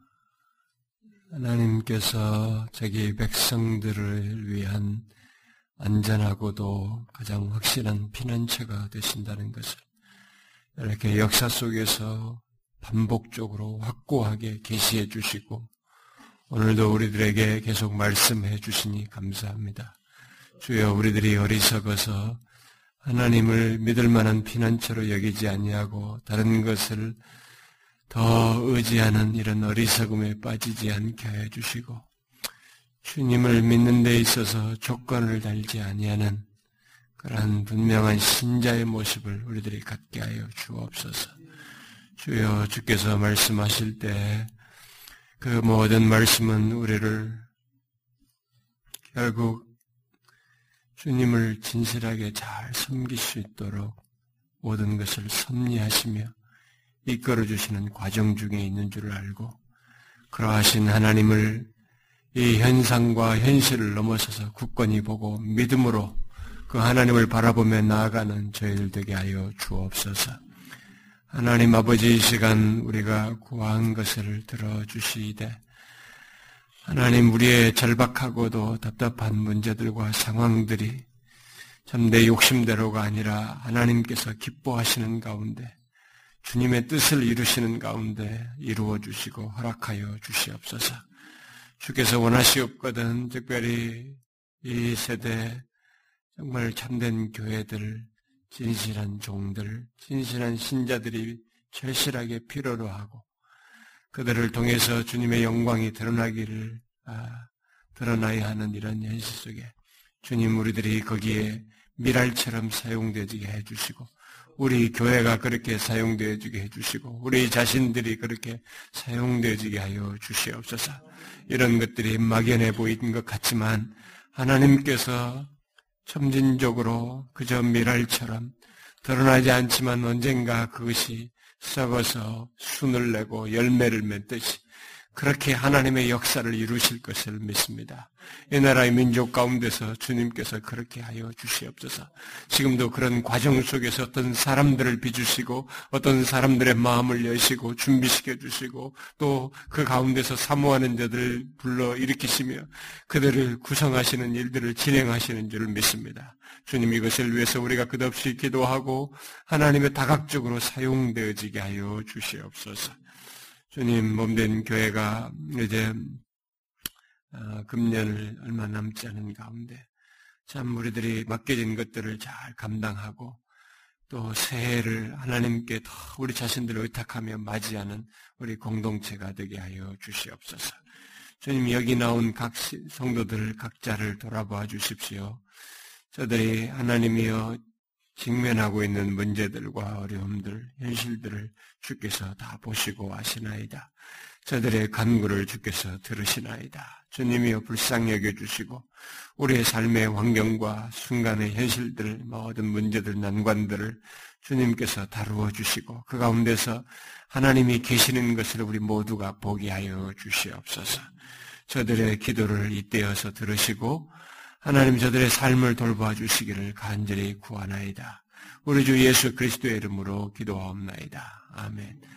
하나님께서 자기 백성들을 위한 안전하고도 가장 확실한 피난처가 되신다는 것을 이렇게 역사 속에서 반복적으로 확고하게 계시해 주시고 오늘도 우리들에게 계속 말씀해 주시니 감사합니다. 주여 우리들이 어리석어서 하나님을 믿을 만한 피난처로 여기지 아니하고 다른 것을 더 의지하는 이런 어리석음에 빠지지 않게 해 주시고 주님을 믿는 데 있어서 조건을 달지 아니하는 그러한 분명한 신자의 모습을 우리들이 갖게 하여 주옵소서. 주여 주께서 말씀하실 때 그 모든 말씀은 우리를 결국 주님을 진실하게 잘 섬길 수 있도록 모든 것을 섭리하시며 이끌어 주시는 과정 중에 있는 줄 알고 그러하신 하나님을 이 현상과 현실을 넘어서서 굳건히 보고 믿음으로 그 하나님을 바라보며 나아가는 저희들 되게 하여 주옵소서. 하나님 아버지 이 시간 우리가 구한 것을 들어주시되 하나님 우리의 절박하고도 답답한 문제들과 상황들이 참 내 욕심대로가 아니라 하나님께서 기뻐하시는 가운데 주님의 뜻을 이루시는 가운데 이루어 주시고 허락하여 주시옵소서. 주께서 원하시옵거든 특별히 이 세대 정말 참된 교회들, 진실한 종들, 진실한 신자들이 절실하게 필요로 하고 그들을 통해서 주님의 영광이 드러나기를 아, 드러나야 하는 이런 현실 속에 주님 우리들이 거기에 미랄처럼 사용되게 해주시고 우리 교회가 그렇게 사용되어지게 해주시고 우리 자신들이 그렇게 사용되어지게 하여 주시옵소서. 이런 것들이 막연해 보이는 것 같지만 하나님께서 점진적으로 그저 미랄처럼 드러나지 않지만 언젠가 그것이 썩어서 순을 내고 열매를 맺듯이 그렇게 하나님의 역사를 이루실 것을 믿습니다. 이 나라의 민족 가운데서 주님께서 그렇게 하여 주시옵소서. 지금도 그런 과정 속에서 어떤 사람들을 비주시고 어떤 사람들의 마음을 여시고 준비시켜 주시고 또 그 가운데서 사모하는 자들을 불러 일으키시며 그들을 구성하시는 일들을 진행하시는 줄을 믿습니다. 주님 이것을 위해서 우리가 끝없이 기도하고 하나님의 다각적으로 사용되어지게 하여 주시옵소서. 주님 몸된 교회가 이제 어, 금년을 얼마 남지 않은 가운데 참 우리들이 맡겨진 것들을 잘 감당하고 또 새해를 하나님께 더 우리 자신들을 의탁하며 맞이하는 우리 공동체가 되게 하여 주시옵소서. 주님 여기 나온 각 성도들 각자를 돌아봐 주십시오. 저들이 하나님이여 직면하고 있는 문제들과 어려움들, 현실들을 주께서 다 보시고 아시나이다. 저들의 간구를 주께서 들으시나이다. 주님이여 불쌍히 여겨주시고 우리의 삶의 환경과 순간의 현실들, 모든 문제들, 난관들을 주님께서 다루어 주시고 그 가운데서 하나님이 계시는 것을 우리 모두가 보게 하여 주시옵소서. 저들의 기도를 이때여서 들으시고 하나님 저들의 삶을 돌봐 주시기를 간절히 구하나이다. 우리 주 예수 그리스도의 이름으로 기도하옵나이다. 아멘.